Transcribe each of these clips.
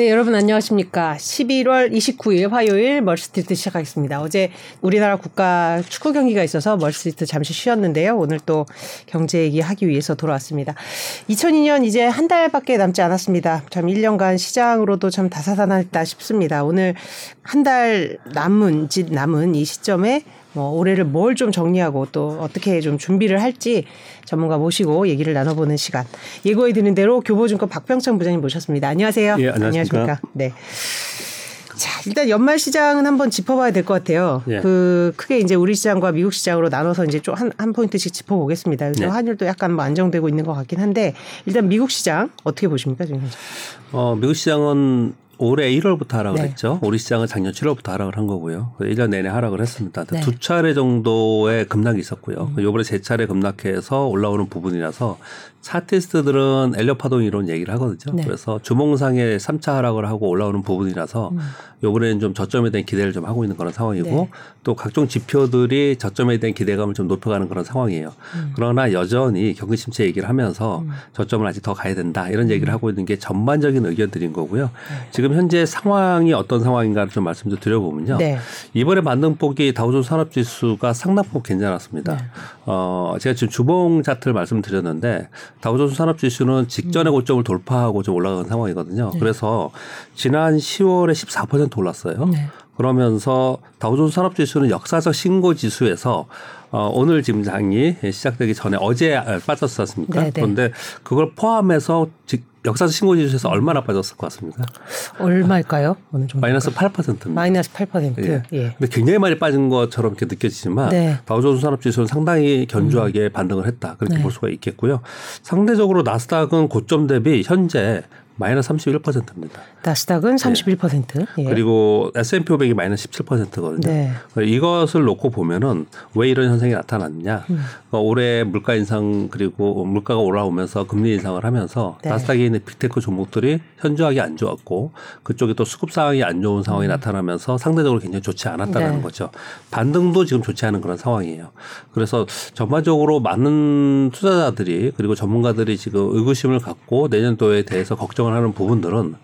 네, 여러분 안녕하십니까. 11월 29일 화요일 멀스트리트 시작하겠습니다. 어제 우리나라 국가 축구 경기가 있어서 멀스트리트 잠시 쉬었는데요. 오늘 또 경제 얘기하기 위해서 돌아왔습니다. 2002년 이제 한 달밖에 남지 않았습니다. 참 1년간 시장으로도 참 다사다난했다 싶습니다. 오늘 한 달 남은 짓 남은 이 시점에 뭐 올해를 뭘 좀 정리하고 또 어떻게 좀 준비를 할지 전문가 모시고 얘기를 나눠보는 시간. 예고해 드린 대로 교보증권 박병창 부장님 모셨습니다. 안녕하세요. 예, 안녕하십니까. 안녕하십니까. 네. 자, 일단 연말 시장은 한번 짚어봐야 될 것 같아요. 예. 그 크게 이제 우리 시장과 미국 시장으로 나눠서 이제 좀한한 포인트씩 짚어보겠습니다. 그래서 네. 환율도 약간 뭐 안정되고 있는 것 같긴 한데 일단 미국 시장 어떻게 보십니까 지금? 어, 미국 시장은 올해 1월부터 하락을 네. 했죠. 우리 시장은 작년 7월부터 하락을 한 거고요. 1년 내내 하락을 했습니다. 네. 두 차례 정도의 급락이 있었고요. 음. 이번에 세 차례 급락해서 올라오는 부분이라서 차티스트들은 엘리어 파동 이론 얘기를 하거든요. 네. 그래서 주봉상에 3차 하락을 하고 올라오는 부분이라서 음. 요번에는 좀 저점에 대한 기대를 좀 하고 있는 그런 상황이고 네. 또 각종 지표들이 저점에 대한 기대감을 좀 높여가는 그런 상황이에요. 음. 그러나 여전히 경기 침체 얘기를 하면서 음. 저점을 아직 더 가야 된다 이런 음. 얘기를 하고 있는 게 전반적인 의견들인 거고요. 네. 지금 현재 상황이 어떤 상황인가를 좀 말씀 좀 드려보면요. 네. 이번에 만등폭이 다우존 산업지수가 상당폭 괜찮았습니다. 네. 어, 제가 지금 주봉 차트를 말씀드렸는데 다우존스 산업지수는 직전의 음. 고점을 돌파하고 좀 올라간 상황이거든요. 네. 그래서 지난 10월에 14% 올랐어요. 네. 그러면서 다우존스 산업지수는 역사적 신고 지수에서 어, 오늘 지금 장이 시작되기 전에 어제 빠졌었습니까? 네네. 네. 그런데 그걸 포함해서 직, 역사적 신고 지수에서 얼마나 빠졌을 것 같습니다. 얼마일까요? 어느 정도? 마이너스 8%입니다. 마이너스 8%. 예. 예. 근데 굉장히 많이 빠진 것처럼 이렇게 느껴지지만 네. 다우존스 산업지수는 상당히 견조하게 음. 반등을 했다. 그렇게 네. 볼 수가 있겠고요. 상대적으로 나스닥은 고점 대비 현재 마이너스 31%입니다. 나스닥은 31%. 네. 예. 그리고 S&P 500이 마이너스 17%거든요. 네. 이것을 놓고 보면은 왜 이런 현상이 나타났냐? 음. 그러니까 올해 물가 인상 그리고 물가가 올라오면서 금리 인상을 하면서 네. 나스닥에 있는 빅테크 종목들이 현저하게 안 좋았고 그쪽에 또 수급 상황이 안 좋은 상황이 음. 나타나면서 상대적으로 굉장히 좋지 않았다는 네. 거죠. 반등도 지금 좋지 않은 그런 상황이에요. 그래서 전반적으로 많은 투자자들이 그리고 전문가들이 지금 의구심을 갖고 내년도에 대해서 걱정을 걱정을 하는 부분들은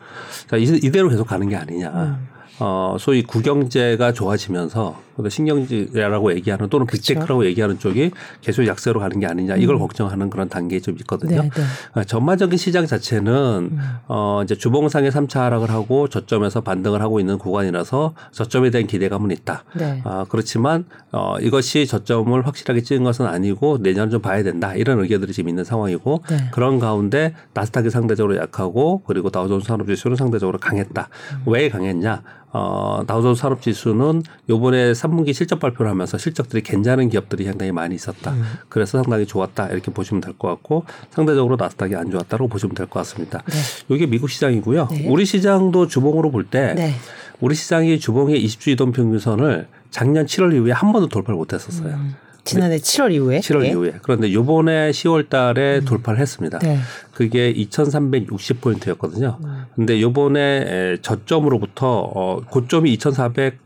자, 이대로 계속 가는 게 아니냐. 음. 어, 소위 구경제가 좋아지면서 신경제라고 얘기하는 또는. 빅테크라고 얘기하는 쪽이 계속 약세로 가는 게 아니냐 이걸 음. 걱정하는 그런 단계에 좀 있거든요. 네, 네. 어, 전반적인 시장 자체는 음. 어, 이제 주봉상의 3차 하락을 하고 저점에서 반등을 하고 있는 구간이라서 저점에 대한 기대감은 있다. 네. 어, 그렇지만 어, 이것이 저점을 확실하게 찍은 것은 아니고 내년 좀 봐야 된다 이런 의견들이 지금 있는 상황이고 네. 그런 가운데 나스닥이 상대적으로 약하고 그리고 다우존스 산업지수는 상대적으로 강했다. 음. 왜 강했냐? 어, 다우존스 산업지수는 요번에 3분기 실적 발표를 하면서 실적들이 괜찮은 기업들이 상당히 많이 있었다. 음. 그래서 상당히 좋았다. 이렇게 보시면 될 것 같고 상대적으로 나스닥이 안 좋았다고 보시면 될 것 같습니다. 네. 이게 미국 시장이고요. 네. 우리 시장도 주봉으로 볼때 네. 우리 시장이 주봉의 20주 이동 평균선을 작년 7월 이후에 한 번도 돌파를 못 했었어요. 음. 지난해 7월 이후에 7월 네. 이후에 그런데 요번에 10월 달에 음. 돌파를 했습니다. 네. 그게 2,360 포인트였거든요. 음. 근데 요번에 저점으로부터 어 고점이 2,400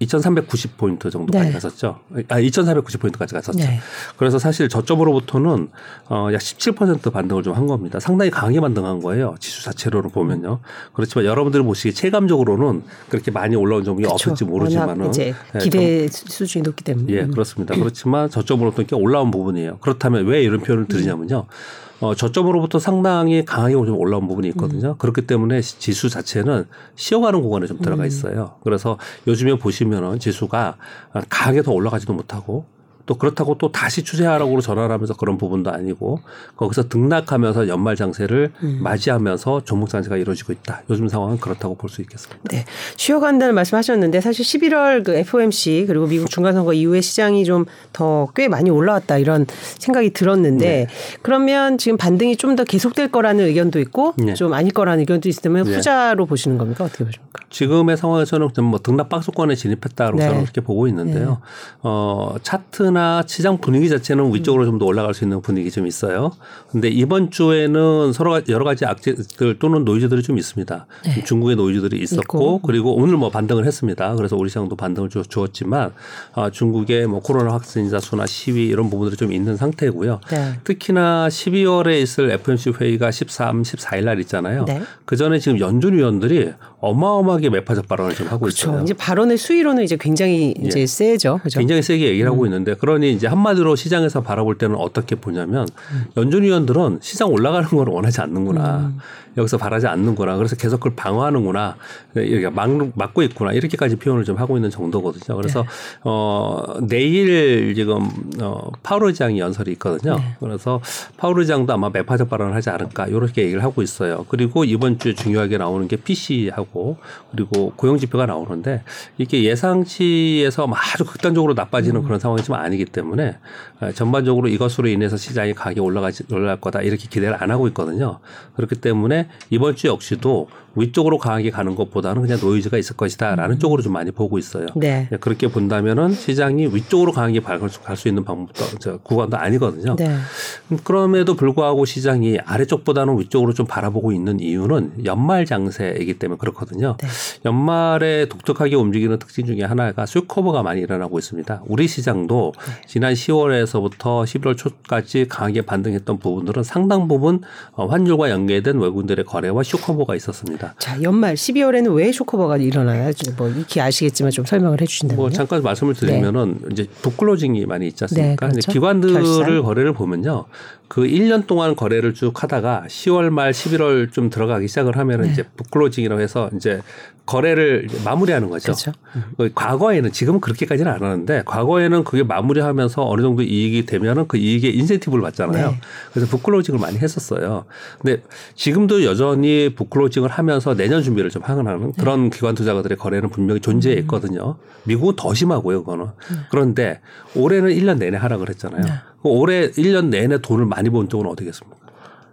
2,390포인트 정도까지 네. 갔었죠. 아, 2,490포인트까지 갔었죠. 네. 그래서 사실 저점으로부터는 어, 약 17% 반등을 좀 한 겁니다. 상당히 강하게 반등한 거예요. 지수 자체로는 보면요. 그렇지만 여러분들이 보시기에 체감적으로는 그렇게 많이 올라온 점이 그렇죠. 없을지 모르지만은 이제 네, 기대 네, 수준이 높기 때문에. 예, 그렇습니다. 그렇지만 저점으로부터 꽤 올라온 부분이에요. 그렇다면 왜 이런 표현을 드리냐면요. 어, 저점으로부터 상당히 강하게 좀 올라온 부분이 있거든요. 음. 그렇기 때문에 지수 자체는 쉬어가는 구간에 좀 들어가 음. 있어요. 그래서 요즘에 보시면은 지수가 강하게 더 올라가지도 못하고 또 그렇다고 또 다시 추세하라고 전환 하면서 그런 부분도 아니고 거기서 등락하면서 연말 장세를 음. 맞이하면서 종목 장세가 이루어지고 있다. 요즘 상황은 그렇다고 볼 수 있겠습니다. 네. 쉬어간다는 말씀하셨는데 사실 11월 그 FOMC 그리고 미국 중간선거 이후에 시장이 좀 더 꽤 많이 올라왔다 이런 생각이 들었는데 네. 그러면 지금 반등이 좀 더 계속될 거라는 의견도 있고 네. 좀 아닐 거라는 의견도 있으면 네. 후자로 보시는 겁니까? 어떻게 보십니까? 지금의 상황에서는 뭐 등락 박스권에 진입했다고 네. 저는 그렇게 보고 있는데요. 네. 어, 차트는 그러나 시장 분위기 자체는 위쪽으로 좀 더 올라갈 수 있는 분위기 좀 있어요. 근데 이번 주에는 서로 여러 가지 악재들 또는 노이즈들이 좀 있습니다. 네. 중국의 노이즈들이 있었고 있고. 그리고 오늘 뭐 반등을 했습니다. 그래서 우리 시장도 반등을 주, 었지만 아, 중국의 뭐 코로나 확진자 수나 시위 이런 부분들이 좀 있는 상태고요. 네. 특히나 12월에 있을 FMC 회의가 13, 14일 날 있잖아요. 네. 그 전에 지금 연준 위원들이 어마어마하게 매파적 발언을 지금 하고 그렇죠. 있어요. 이제 발언의 수위로는 이제 굉장히 이제 예. 세죠. 그렇죠? 굉장히 세게 얘기를 음. 하고 있는데 그러니 이제 한마디로 시장에서 바라볼 때는 어떻게 보냐면 음. 연준 위원들은 시장 올라가는 걸 원하지 않는구나. 음. 여기서 바라지 않는구나. 그래서 계속 그걸 방어하는구나. 이렇게 막, 막고 있구나. 이렇게까지 표현을 좀 하고 있는 정도거든요. 그래서 네. 어 내일 지금 어 파우르 장이 연설이 있거든요. 네. 그래서 파우르 장도 아마 매파적 발언을 하지 않을까 이렇게 얘기를 하고 있어요. 그리고 이번 주에 중요하게 나오는 게 PC하고 그리고 고용 지표가 나오는데 이게 예상치에서 아주 극단적으로 나빠지는 음. 그런 상황이 좀 아니기 때문에 전반적으로 이것으로 인해서 시장이 가격이 올라가지 올라갈 거다 이렇게 기대를 안 하고 있거든요. 그렇기 때문에 이번 주 역시도 위쪽으로 강하게 가는 것보다는 그냥 노이즈가 있을 것이다라는 음. 쪽으로 좀 많이 보고 있어요. 네. 네 그렇게 본다면은 시장이 위쪽으로 강하게 갈 수 있는 방법도 구간도 아니거든요. 네. 그럼에도 불구하고 시장이 아래쪽보다는 위쪽으로 좀 바라보고 있는 이유는 연말 장세이기 때문에 그렇거든요. 네. 연말에 독특하게 움직이는 특징 중에 하나가 수커버가 많이 일어나고 있습니다. 우리 시장도 네. 지난 10월에서부터 11월 초까지 강하게 반등했던 부분들은 상당 부분 어, 환율과 연계된 외국인 들의 거래와 슈커버가 있었습니다. 자, 연말 12월에는 왜 쇼커버가 일어나요? 뭐 익히 아시겠지만 좀 설명을 해 주신다면요. 뭐 잠깐 말씀을 드리면은 네. 이제 북클로징이 많이 있지 않습니까? 네, 그렇죠. 기관들을 결산. 거래를 보면요. 그 1년 동안 거래를 쭉 하다가 10월 말 11월 좀 들어가기 시작을 하면 은 네. 이제 북클로징이라고 해서 이제 거래를 마무리하는 거죠. 그렇죠. 음. 과거에는 지금은 그렇게까지는 안 하는데 과거에는 그게 마무리하면서 어느 정도 이익이 되면은 그 이익에 인센티브를 받잖아요. 네. 그래서 북클로징을 많이 했었어요. 근데 지금도 여전히 북클로징을 하면서 내년 준비를 좀 하는 네. 그런 기관 투자가들의 거래는 분명히 존재했거든요. 음. 미국은 더 심하고요, 그거는. 네. 그런데 올해는 1년 내내 하락을 했잖아요. 네. 그 올해 1년 내내 돈을 많이 번 쪽은 어디겠습니까?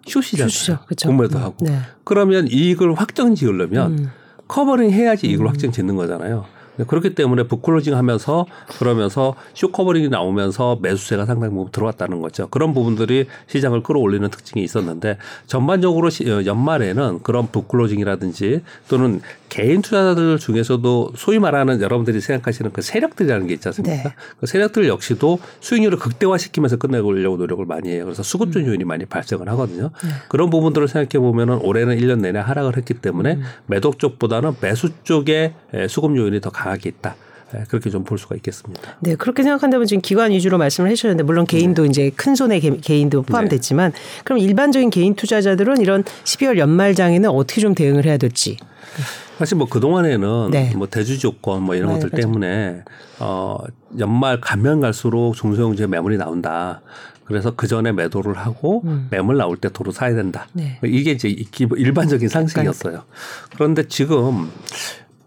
휴시잖아요. 휴시죠. 그렇죠. 공매도 하고. 네. 그러면 이익을 확정 지으려면 음. covering 해야지 이걸 음. 확정 짓는 거잖아요. 그렇기 때문에 book closing 하면서 그러면서 short covering이 나오면서 매수세가 상당히 부분 들어왔다는 거죠. 그런 부분들이 시장을 끌어올리는 특징이 있었는데 전반적으로 어, 연말에는 그런 book closing이라든지 또는 개인 투자자들 중에서도 소위 말하는 여러분들이 생각하시는 그 세력들이라는 게 있지 않습니까? 네. 그 세력들 역시도 수익률을 극대화시키면서 끝내려고 노력을 많이 해요. 그래서 수급적 음. 요인이 많이 발생을 하거든요. 네. 그런 부분들을 생각해 보면은 올해는 1년 내내 하락을 했기 때문에 음. 매도 쪽보다는 매수 쪽에 수급 요인이 더 강 있다. 네, 그렇게 좀 볼 수가 있겠습니다. 네, 그렇게 생각한다면 지금 기관 위주로 말씀을 해주셨는데 물론 개인도 네. 이제 큰 손의 개인도 포함됐지만 네. 그럼 일반적인 개인 투자자들은 이런 12월 연말장에는 어떻게 좀 대응을 해야 될지. 사실 뭐 그동안에는 네. 뭐 대주 조건 뭐 이런 네, 것들 그렇죠. 때문에 어 연말 가면 갈수록 중소형주의 매물이 나온다. 그래서 그 전에 매도를 하고 음. 매물 나올 때 도로 사야 된다. 네. 이게 이제 일반적인 상식이었어요. 그런데 지금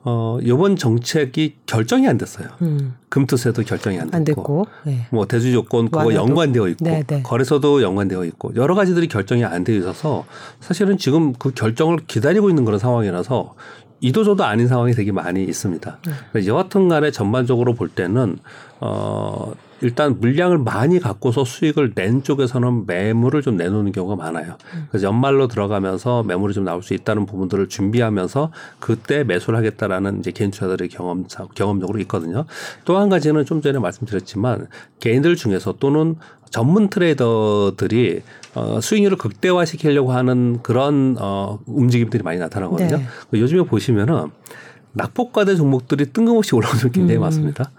어, 요번 정책이 결정이 안 됐어요. 음. 금투세도 결정이 안 됐고, 안 됐고 네. 뭐 대주 조건 그거 연관되어 있고 네, 네. 거래소도 연관되어 있고 여러 가지들이 결정이 안 되어 있어서 사실은 지금 그 결정을 기다리고 있는 그런 상황이라서 이도저도 아닌 상황이 되게 많이 있습니다. 네. 여하튼 간에 전반적으로 볼 때는 어 일단 물량을 많이 갖고서 수익을 낸 쪽에서는 매물을 좀 내놓는 경우가 많아요. 그래서 연말로 들어가면서 매물이 좀 나올 수 있다는 부분들을 준비하면서 그때 매수를 하겠다라는 이제 개인 투자들의 경험 경험적으로 있거든요. 또 한 가지는 좀 전에 말씀드렸지만 개인들 중에서 또는 전문 트레이더들이 어, 수익률을 극대화시키려고 하는 그런 어, 움직임들이 많이 나타나거든요. 네. 요즘에 보시면은 낙폭과대 종목들이 뜬금없이 올라오는 게 굉장히 음. 많습니다.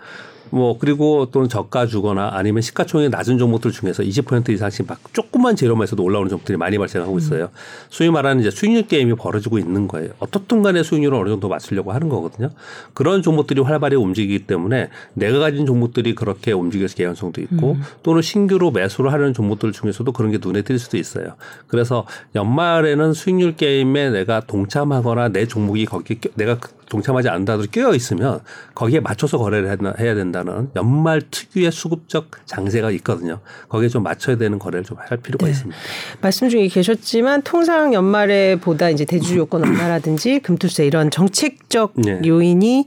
뭐 그리고 또는 저가 주거나 아니면 시가총액 낮은 종목들 중에서 20% 이상씩 막 조그만 재료만에서도 올라오는 종목들이 많이 발생하고 음. 있어요. 음. 소위 말하는 이제 수익률 게임이 벌어지고 있는 거예요. 어떻든 간에 수익률을 어느 정도 맞추려고 하는 거거든요. 그런 종목들이 활발히 움직이기 때문에 내가 가진 종목들이 그렇게 움직일 개연성도 있고 음. 또는 신규로 매수를 하는 종목들 중에서도 그런 게 눈에 띌 수도 있어요. 그래서 연말에는 수익률 게임에 내가 동참하거나 내 종목이 거기 내가 동참하지 않는다도 끼어 있으면 거기에 맞춰서 거래를 해야 된다는 연말 특유의 수급적 장세가 있거든요. 거기에 좀 맞춰야 되는 거래를 좀 할 필요가 네. 있습니다. 말씀 중에 계셨지만 통상 연말에 보다 이제 대주 요건 완화라든지 금투세 이런 정책적 네. 요인이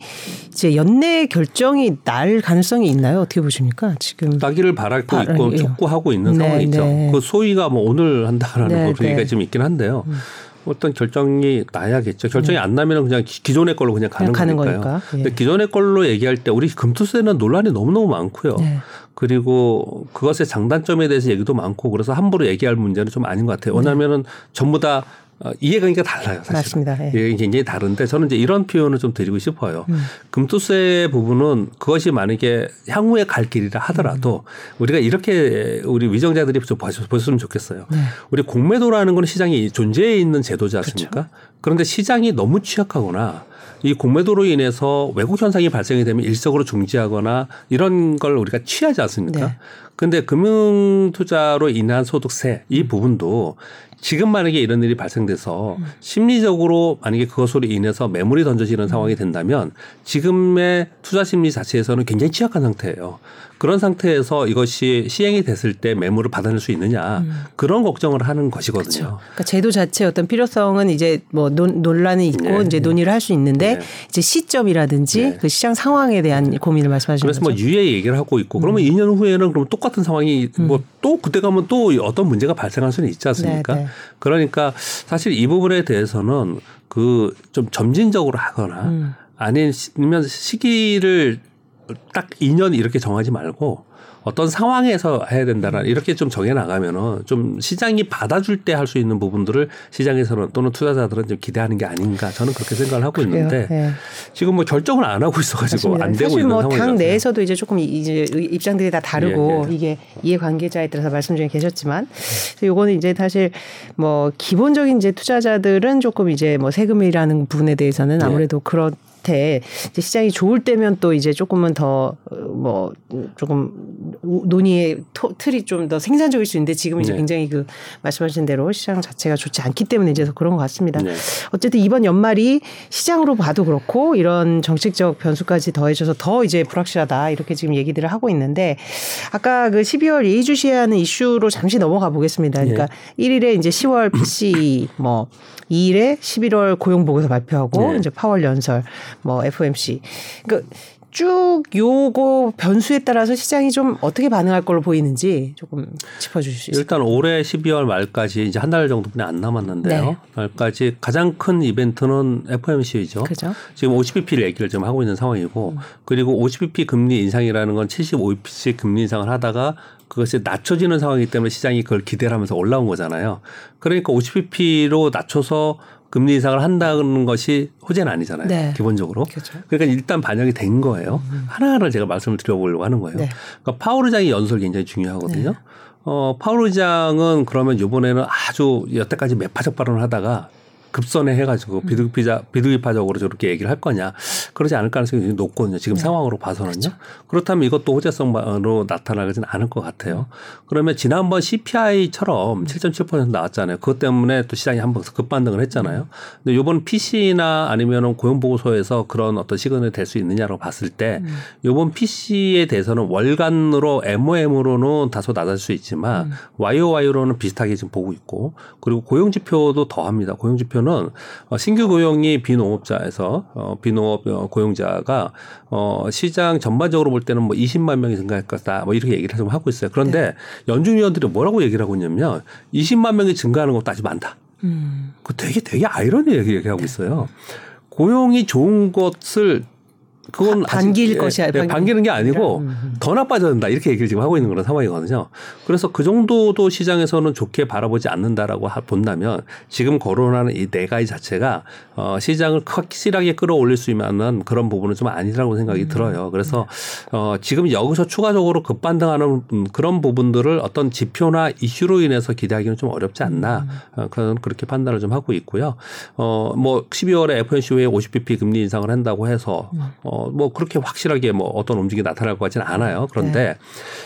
이제 연내 결정이 날 가능성이 있나요? 어떻게 보십니까? 지금 따기를 바라고 바, 있고 예. 촉구하고 있는 네, 상황이죠. 네. 그 소위가 뭐 오늘 한다라는 네, 얘기가 네. 좀 있긴 한데요. 음. 어떤 결정이 나야겠죠. 결정이 네. 안 나면 그냥 기존의 걸로 그냥 가는, 그냥 가는 거니까요. 거니까. 예. 근데 기존의 걸로 얘기할 때 우리 금투세는 논란이 너무너무 많고요. 네. 그리고 그것의 장단점에 대해서 얘기도 많고 그래서 함부로 얘기할 문제는 좀 아닌 것 같아요. 왜냐하면은 전부 다 어, 이해관계가 달라요, 사실. 맞습니다. 예. 이해 굉장히 다른데 저는 이제 이런 표현을 좀 드리고 싶어요. 음. 금투세 부분은 그것이 만약에 향후에 갈 길이라 하더라도 음. 우리가 이렇게 우리 위정자들이 좀 보셨으면 좋겠어요. 네. 우리 공매도라는 건 시장이 존재해 있는 제도지 않습니까? 그렇죠. 그런데 시장이 너무 취약하거나 이 공매도로 인해서 왜곡 현상이 발생이 되면 일적으로 중지하거나 이런 걸 우리가 취하지 않습니까? 네. 근데 금융 투자로 인한 소득세 이 부분도 지금 만약에 이런 일이 발생돼서 음. 심리적으로 만약에 그것으로 인해서 매물이 던져지는 상황이 된다면 지금의 투자 심리 자체에서는 굉장히 취약한 상태예요. 그런 상태에서 이것이 시행이 됐을 때 매물을 받아낼 수 있느냐 음. 그런 걱정을 하는 것이거든요. 그렇죠. 그러니까 제도 자체 어떤 필요성은 이제 뭐 논, 논란이 있고 네. 이제 논의를 할 수 있는데 네. 이제 시점이라든지 네. 그 시장 상황에 대한 네. 고민을 말씀하시는 그래서 뭐 거죠. 뭐 유예 얘기를 하고 있고 그러면 음. 2년 후에는 그럼 똑같은 상황이 음. 뭐또 그때 가면 또 어떤 문제가 발생할 수는 있지 않습니까? 네, 네. 그러니까 사실 이 부분에 대해서는 그 좀 점진적으로 하거나 음. 아니면 시기를 딱 2년 이렇게 정하지 말고 어떤 상황에서 해야 된다는 이렇게 좀 정해 나가면은 좀 시장이 받아줄 때 할 수 있는 부분들을 시장에서는 또는 투자자들은 좀 기대하는 게 아닌가 저는 그렇게 생각을 하고 그래요. 있는데 네. 지금 뭐 결정을 안 하고 있어가지고 맞습니다. 안 되고 있는 뭐 상황이라서 당 내에서도 이제 조금 이제 입장들이 다 다르고 예, 예. 이게 이해 관계자에 따라서 말씀 중에 계셨지만 요거는 이제 사실 뭐 기본적인 이제 투자자들은 조금 이제 뭐 세금이라는 부분에 대해서는 예. 아무래도 예. 그런 같아. 이제 시장이 좋을 때면 또 이제 조금은 더 뭐 조금 논의의 토, 틀이 좀 더 생산적일 수 있는데 지금 이제 네. 굉장히 그 말씀하신 대로 시장 자체가 좋지 않기 때문에 이제 더 그런 것 같습니다. 네. 어쨌든 이번 연말이 시장으로 봐도 그렇고 이런 정책적 변수까지 더해져서 더 이제 불확실하다 이렇게 지금 얘기들을 하고 있는데 아까 그 12월 예의 주시하는 이슈로 잠시 넘어가 보겠습니다. 그러니까 네. 1일에 이제 10월 PC 뭐 2일에 11월 고용 보고서 발표하고 네. 이제 파월 연설 뭐 FOMC. 그러니까 쭉 요거 변수에 따라서 시장이 좀 어떻게 반응할 걸로 보이는지 조금 짚어주실 수 있을까요? 일단 올해 12월 말까지 이제 한 달 정도뿐이 안 남았는데요. 네. 말까지 가장 큰 이벤트는 FOMC이죠. 그죠? 지금 50bp 얘기를 지금 하고 있는 상황이고 음. 그리고 50bp 금리 인상이라는 건 75bp 금리 인상을 하다가 그것이 낮춰지는 상황이기 때문에 시장이 그걸 기대를 하면서 올라온 거잖아요. 그러니까 50bp로 낮춰서 금리 인상을 한다는 것이 호재는 아니잖아요. 네. 기본적으로. 그렇죠. 그러니까 일단 반영이 된 거예요. 음. 하나하나 제가 말씀을 드려보려고 하는 거예요. 네. 그러니까 파월 의장의 연설 굉장히 중요하거든요. 네. 어, 파월 의장은 그러면 이번에는 아주 여태까지 매파적 발언을 하다가 급선회 해가지고 음. 비둘기자 비둘기파적으로 저렇게 얘기를 할 거냐 그러지 않을 가능성이 높거든요. 지금 네. 상황으로 봐서는요. 그렇죠. 그렇다면 이것도 호재성으로 나타나지는 않을 것 같아요. 그러면 지난번 CPI처럼 7.7% 나왔잖아요. 그것 때문에 또 시장이 한번 급반등을 했잖아요. 근데 이번 PC나 아니면은 고용보고서에서 그런 어떤 시그널이 될 수 있느냐로 봤을 때 음. 이번 PC에 대해서는 월간으로 MOM으로는 다소 낮을 수 있지만 음. YOY로는 비슷하게 지금 보고 있고 그리고 고용지표도 더합니다. 고용지표 목표는 어, 신규 고용이 비농업자에서 어, 비농업 어, 고용자가 어, 시장 전반적으로 볼 때는 뭐 20만 명이 증가할 거다. 뭐 이렇게 얘기를 좀 하고 있어요. 그런데 네. 연준 위원들이 뭐라고 얘기를 하고 있냐면 20만 명이 증가하는 것도 아주 많다. 음. 그 되게 되게 아이러니 얘기하고 있어요. 고용이 좋은 것을 그건 반길 것이 아니라 예, 반기는 게 아니고 음, 음. 더 나빠져야 다 이렇게 얘기를 지금 하고 있는 그런 상황이거든요. 그래서 그 정도도 시장에서는 좋게 바라보지 않는다라고 본다면 지금 거론하는 이 네 가지 자체가 어 시장을 확실하게 끌어올릴 수 있는 그런 부분은 좀 아니라고 생각이 음. 들어요. 그래서 어 지금 여기서 추가적으로 급반등하는 그런 부분들을 어떤 지표나 이슈로 인해서 기대하기는 좀 어렵지 않나 음. 어, 그런 그렇게 판단을 좀 하고 있고요. 어 뭐 12월에 FOMC 후에 50bp 금리 인상을 한다고 해서 어뭐 그렇게 확실하게 뭐 어떤 움직임이 나타날 것 같지는 않아요. 그런데 네.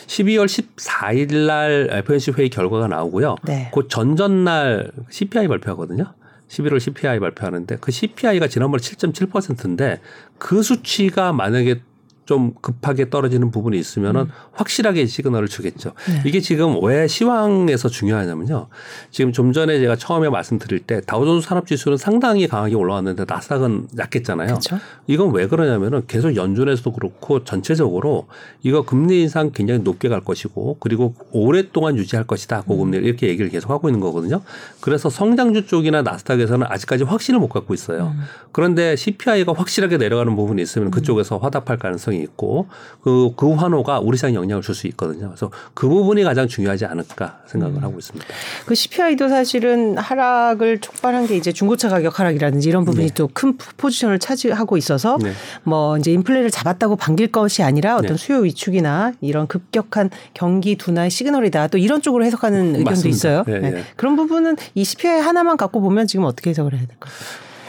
12월 14일 날 FOMC 회의 결과가 나오고요. 네. 그 전전날 CPI 발표하거든요. 11월 CPI 발표하는데 그 CPI가 지난번에 7.7%인데 그 수치가 만약에 좀 급하게 떨어지는 부분이 있으면은 음. 확실하게 시그널을 주겠죠. 네. 이게 지금 왜 시황에서 중요하냐면요. 지금 좀 전에 제가 처음에 말씀드릴 때 다우존스 산업지수는 상당히 강하게 올라왔는데 나스닥은 약했잖아요. 그쵸? 이건 왜 그러냐면은 계속 연준에서도 그렇고 전체적으로 이거 금리 인상 굉장히 높게 갈 것이고 그리고 오랫동안 유지할 것이다 고금리 음. 이렇게 얘기를 계속 하고 있는 거거든요. 그래서 성장주 쪽이나 나스닥에서는 아직까지 확신을 못 갖고 있어요. 음. 그런데 CPI가 확실하게 내려가는 부분이 있으면 그쪽에서 화답할 가능성이 가능성이 있고 그, 그 환호가 우리 시장에 영향을 줄 수 있거든요. 그래서 그 부분이 가장 중요하지 않을까 생각을 음. 하고 있습니다. 그 CPI도 사실은 하락을 촉발한 게 이제 중고차 가격 하락이라든지 이런 부분이 네. 또큰 포지션을 차지하고 있어서 네. 뭐 이제 인플레를 잡았다고 반길 것이 아니라 어떤 네. 수요 위축이나 이런 급격한 경기 둔화의 시그널이다. 또 이런 쪽으로 해석하는 의견도 맞습니다. 있어요. 네, 네. 네. 그런 부분은 이 CPI 하나만 갖고 보면 지금 어떻게 해석을 해야 될까요?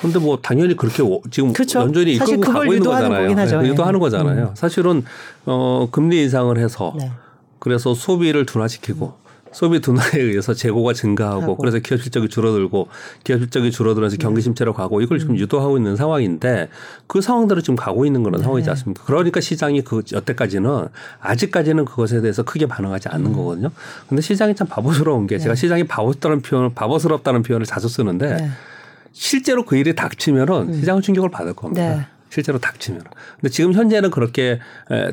근데 뭐 당연히 그렇게 지금 그렇죠. 연준이 이끌고 가고 있는 거잖아요. 하죠. 네, 유도하는 거잖아요. 음. 사실은 어 금리 인상을 해서 네. 그래서 소비를 둔화시키고 소비 둔화에 의해서 재고가 증가하고 하고. 그래서 기업 실적이 줄어들고 기업 실적이 줄어들면서 경기 네. 침체로 가고 이걸 지금 음. 유도하고 있는 상황인데 그 상황대로 지금 가고 있는 그런 네. 상황이지 않습니까? 그러니까 시장이 그 여태까지는 아직까지는 그것에 대해서 크게 반응하지 않는 음. 거거든요. 근데 시장이 참 바보스러운 게 제가 네. 시장이 바보스럽다는 표현을 바보스럽다는 표현을 자주 쓰는데 네. 실제로 그 일이 닥치면은 음. 시장은 충격을 받을 겁니다. 네. 실제로 닥치면. 근데 지금 현재는 그렇게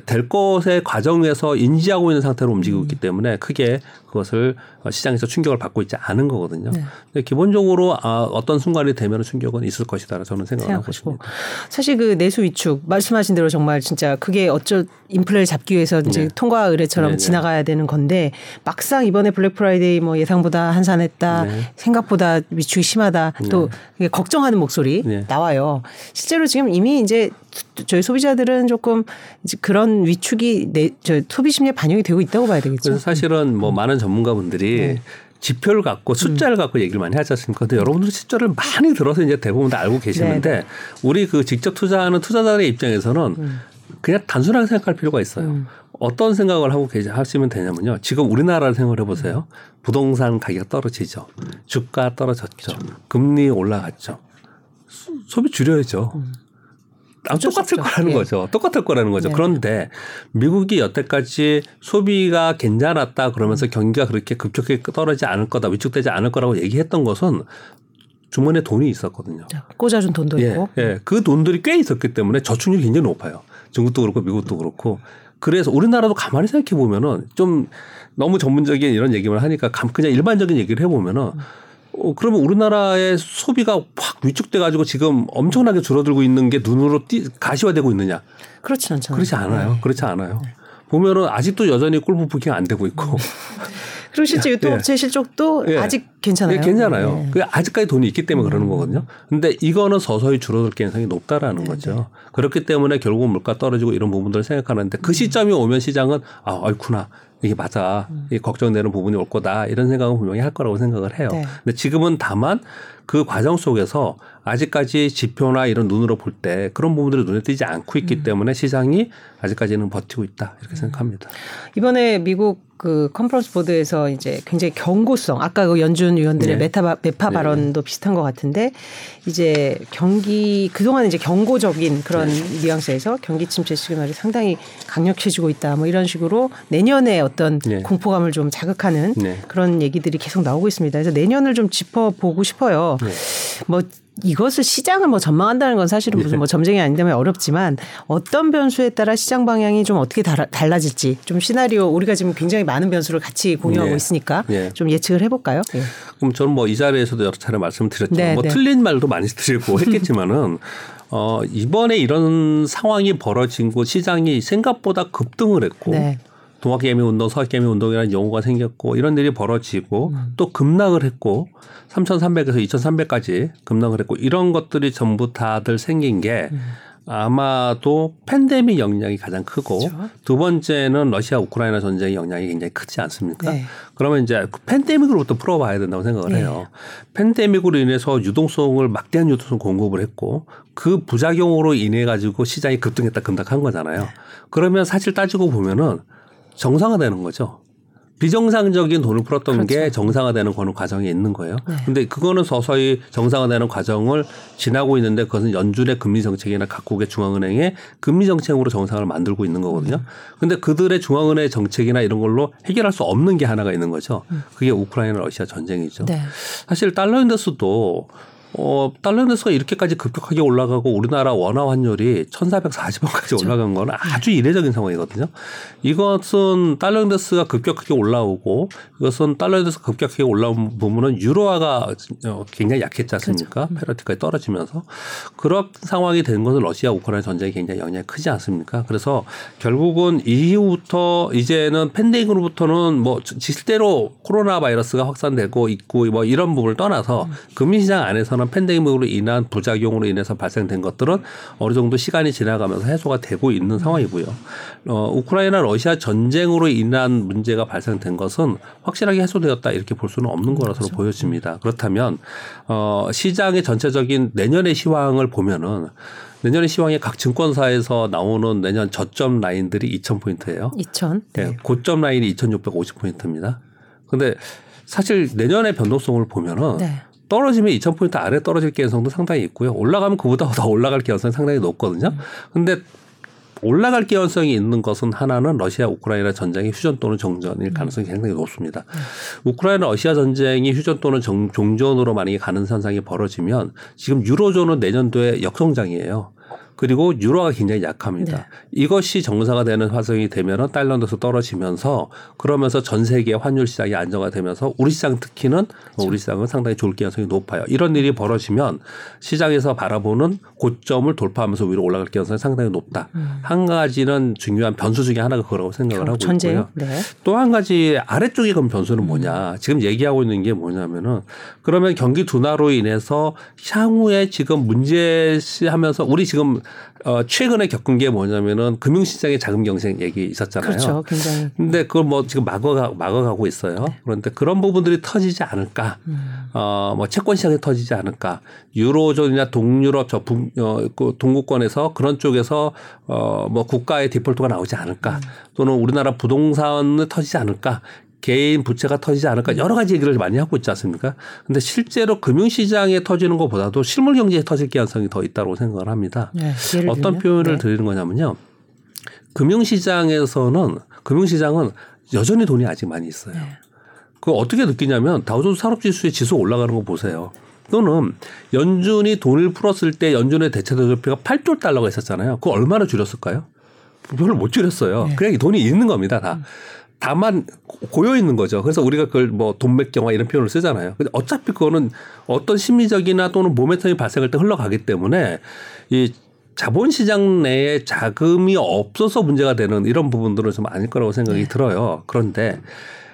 될 것의 과정에서 인지하고 있는 상태로 움직이고 음. 있기 때문에 크게 그것을 시장에서 충격을 받고 있지 않은 거거든요. 네. 근데 기본적으로 아, 어떤 순간이 되면 충격은 있을 것이다 저는 생각을 하고 있습니다. 사실 그 내수 위축 말씀하신 대로 정말 진짜 그게 어쩔 인플레를 잡기 위해서 이제 네. 통과 의례처럼 네, 네. 지나가야 되는 건데 막상 이번에 Black Friday 뭐 예상보다 한산했다 네. 생각보다 위축이 심하다 또 네. 걱정하는 목소리 네. 나와요. 실제로 지금 이미 이제 저희 소비자들은 조금 그런 위축이 내, 저 소비 심리에 반영이 되고 있다고 봐야 되겠죠. 그래서 사실은 뭐 많은 전문가분들이 네. 지표를 갖고 숫자를 음. 갖고 얘기를 많이 하지 않습니까? 근데 여러분들 숫자를 많이 들어서 이제 대부분 다 알고 계시는데 네, 네. 우리 그 직접 투자하는 투자자의 입장에서는 음. 그냥 단순하게 생각할 필요가 있어요. 음. 어떤 생각을 하고 계시, 하시면 되냐면요. 지금 우리나라를 생각을 해보세요. 부동산 가격 떨어지죠. 주가 떨어졌죠. 그렇죠. 금리 올라갔죠. 소 비 줄여야죠. 음. 아, 똑같을 거라는 예. 거죠. 똑같을 거라는 거죠. 네. 그런데 미국이 여태까지 소비가 괜찮았다 그러면서 음. 경기가 그렇게 급격하게 떨어지지 않을 거다, 위축되지 않을 거라고 얘기했던 것은 주머니에 돈이 있었거든요. 꽂아준 돈도 예, 있고. 예. 그 돈들이 꽤 있었기 때문에 저축률이 굉장히 높아요. 중국도 그렇고 미국도 그렇고. 그래서 우리나라도 가만히 생각해 보면은 좀 너무 전문적인 이런 얘기만 하니까 그냥 일반적인 얘기를 해 보면은 음. 어, 그러면 우리나라의 소비가 확 위축돼 가지고 지금 엄청나게 줄어들고 있는 게 눈으로 띄, 가시화되고 있느냐? 그렇지 않잖아요. 그렇지 않아요. 네. 그렇지 않아요. 네. 보면은 아직도 여전히 골프 부킹 안 되고 있고. 그리고 실제 예. 유통업체 예. 실적도 예. 아직 괜찮아요. 예, 괜찮아요. 네. 그 아직까지 돈이 있기 때문에 음. 그러는 거거든요. 근데 이거는 서서히 줄어들 가능성이 높다라는 네. 거죠. 네. 그렇기 때문에 결국 물가 떨어지고 이런 부분들을 생각하는데 그 시점이 오면 시장은 아, 아이쿠나 이게 맞아. 음. 이게 걱정되는 부분이 올 거다. 이런 생각은 분명히 할 거라고 생각을 해요. 네. 근데 지금은 다만 그 과정 속에서 아직까지 지표나 이런 눈으로 볼 때 그런 부분들이 눈에 띄지 않고 있기 음. 때문에 시장이 아직까지는 버티고 있다. 이렇게 음. 생각합니다. 이번에 미국 그 Conference Board에서 이제 굉장히 경고성 아까 그 연준 위원들의 네. 매파 매파 네. 발언도 비슷한 것 같은데 이제 경기 그동안 이제 경고적인 그런 네. 뉘앙스에서 경기 침체 시그널이 상당히 강력해지고 있다 뭐 이런 식으로 내년에 어떤 네. 공포감을 좀 자극하는 네. 그런 얘기들이 계속 나오고 있습니다. 그래서 내년을 좀 짚어보고 싶어요. 네. 뭐 이것을 시장을 뭐 전망한다는 건 사실은 무슨 뭐 점쟁이 아닌 다면 어렵지만 어떤 변수에 따라 시장 방향이 좀 어떻게 달라 질지 좀 시나리오 우리가 지금 굉장히 많은 변수를 같이 공유하고 네. 있으니까 네. 좀 예측을 해볼까요? 네. 그럼 저는 뭐 이 자리에서도 여러 차례 말씀드렸죠. 네, 뭐 네. 틀린 말도 많이 드리고 했겠지만은 어 이번에 이런 상황이 벌어진 곳 시장이 생각보다 급등을 했고 네. 동학개미 운동, 서학개미 운동이라는 용어가 생겼고 이런 일이 벌어지고 음. 또 급락을 했고 3,300에서 2,300까지 급락을 했고 이런 것들이 전부 다들 생긴 게 음. 아마도 팬데믹 영향이 가장 크고 그렇죠. 두 번째는 러시아 우크라이나 전쟁의 영향이 굉장히 크지 않습니까? 네. 그러면 이제 그 팬데믹으로부터 풀어봐야 된다고 생각을 네. 해요. 팬데믹으로 인해서 유동성을 막대한 유동성 공급을 했고 그 부작용으로 인해 가지고 시장이 급등했다 급락한 거잖아요. 네. 그러면 사실 따지고 보면은 정상화되는 거죠. 비정상적인 돈을 풀었던 그렇죠. 게 정상화되는 그런 과정에 있는 거예요. 네. 근데 그거는 서서히 정상화되는 과정을 지나고 있는데 그것은 연준의 금리 정책이나 각국의 중앙은행의 금리 정책으로 정상을 만들고 있는 거거든요. 음. 근데 그들의 중앙은행 정책이나 이런 걸로 해결할 수 없는 게 하나가 있는 거죠. 음. 그게 우크라이나 러시아 전쟁이죠. 네. 사실 달러 index도 어, 달러 index가 이렇게까지 급격하게 올라가고 우리나라 원화 환율이 1,440원까지 그렇죠. 올라간 건 아주 이례적인 상황이거든요. 이것은 달러 index가 급격하게 올라오고 이것은 달러 index가 급격하게 올라온 부분은 유로화가 어, 굉장히 약했지 않습니까? 그렇죠. parity까지 떨어지면서 그런 상황이 된 것은 러시아 우크라이나 전쟁이 굉장히 영향이 크지 않습니까? 그래서 결국은 이후부터 이제는 팬데믹으로부터는 뭐 실대로 코로나 바이러스가 확산되고 있고 뭐 이런 부분을 떠나서 음. 금융시장 안에서는 그런 팬데믹으로 인한 부작용으로 인해서 발생된 것들은 어느 정도 시간이 지나가면서 해소가 되고 있는 상황이고요. 어, 우크라이나 러시아 전쟁으로 인한 문제가 발생된 것은 확실하게 해소되었다 이렇게 볼 수는 없는 거라서 그렇죠. 보여집니다. 그렇다면 어, 시장의 전체적인 내년의 시황을 보면은 내년의 시황에 각 증권사에서 나오는 내년 저점 라인들이 2,000포인트예요. 2,000. 네. 고점 라인이 2,650포인트입니다. 근데 사실 내년의 변동성을 보면은 네. 떨어지면 2,000포인트 아래 떨어질 가능성도 상당히 있고요. 올라가면 그보다 더 올라갈 가능성이 상당히 높거든요. 근데 올라갈 가능성이 있는 것은 하나는 러시아 우크라이나 전쟁의 휴전 또는 정전일 가능성이 상당히 높습니다. 우크라이나 러시아 전쟁이 휴전 또는 정, 종전으로 만약에 가는 현상이 벌어지면 지금 유로존은 내년도에 역성장이에요. 그리고 유로가 굉장히 약합니다. 네. 이것이 정상화 되는 화성이 되면은 달러에서 떨어지면서 그러면서 전 세계 환율 시장이 안정화되면서 우리 시장 특히는 그렇죠. 우리 시장은 상당히 좋을 가능성이 높아요. 이런 일이 벌어지면 시장에서 바라보는 고점을 돌파하면서 위로 올라갈 가능성이 상당히 높다. 음. 한 가지는 중요한 변수 중에 하나가 그거라고 생각을 하고 전제. 있고요. 네. 또한 가지 아래쪽에 그럼 변수는 뭐냐? 음. 지금 얘기하고 있는 게 뭐냐면은 그러면 경기 둔화로 인해서 향후에 지금 문제시하면서 우리 지금 어, 최근에 겪은 게 뭐냐면은 금융시장의 자금 경쟁 얘기 있었잖아요. 그렇죠. 굉장히. 근데 그걸 뭐 지금 막아가, 막아가고 있어요. 네. 그런데 그런 부분들이 터지지 않을까. 음. 어, 뭐 채권 시장이 터지지 않을까. 유로존이나 동유럽 저 북, 어, 그 동구권에서 그런 쪽에서 어, 뭐 국가의 디폴트가 나오지 않을까. 음. 또는 우리나라 부동산을 터지지 않을까. 개인 부채가 터지지 않을까 여러 가지 얘기를 많이 하고 있지 않습니까? 근데 실제로 금융시장에 터지는 것보다도 실물 경제에 터질 가능성이 더 있다고 생각을 합니다. 네, 어떤 표현을 네. 드리는 거냐면요. 금융시장에서는 금융시장은 여전히 돈이 아직 많이 있어요. 네. 그 어떻게 느끼냐면 다우존스 산업지수의 지수 올라가는 거 보세요. 또는 연준이 돈을 풀었을 때 연준의 대체 대조표가 8조 달러가 있었잖아요. 그거 얼마나 줄였을까요? 별로 못 줄였어요. 네. 그냥 돈이 있는 겁니다, 다. 음. 다만 고여 있는 거죠. 그래서 우리가 그걸 뭐 돈맥경화 이런 표현을 쓰잖아요. 근데 어차피 그거는 어떤 심리적이나 또는 모멘텀이 발생할 때 흘러가기 때문에 이 자본시장 내에 자금이 없어서 문제가 되는 이런 부분들은 좀 아닐 거라고 생각이 네. 들어요. 그런데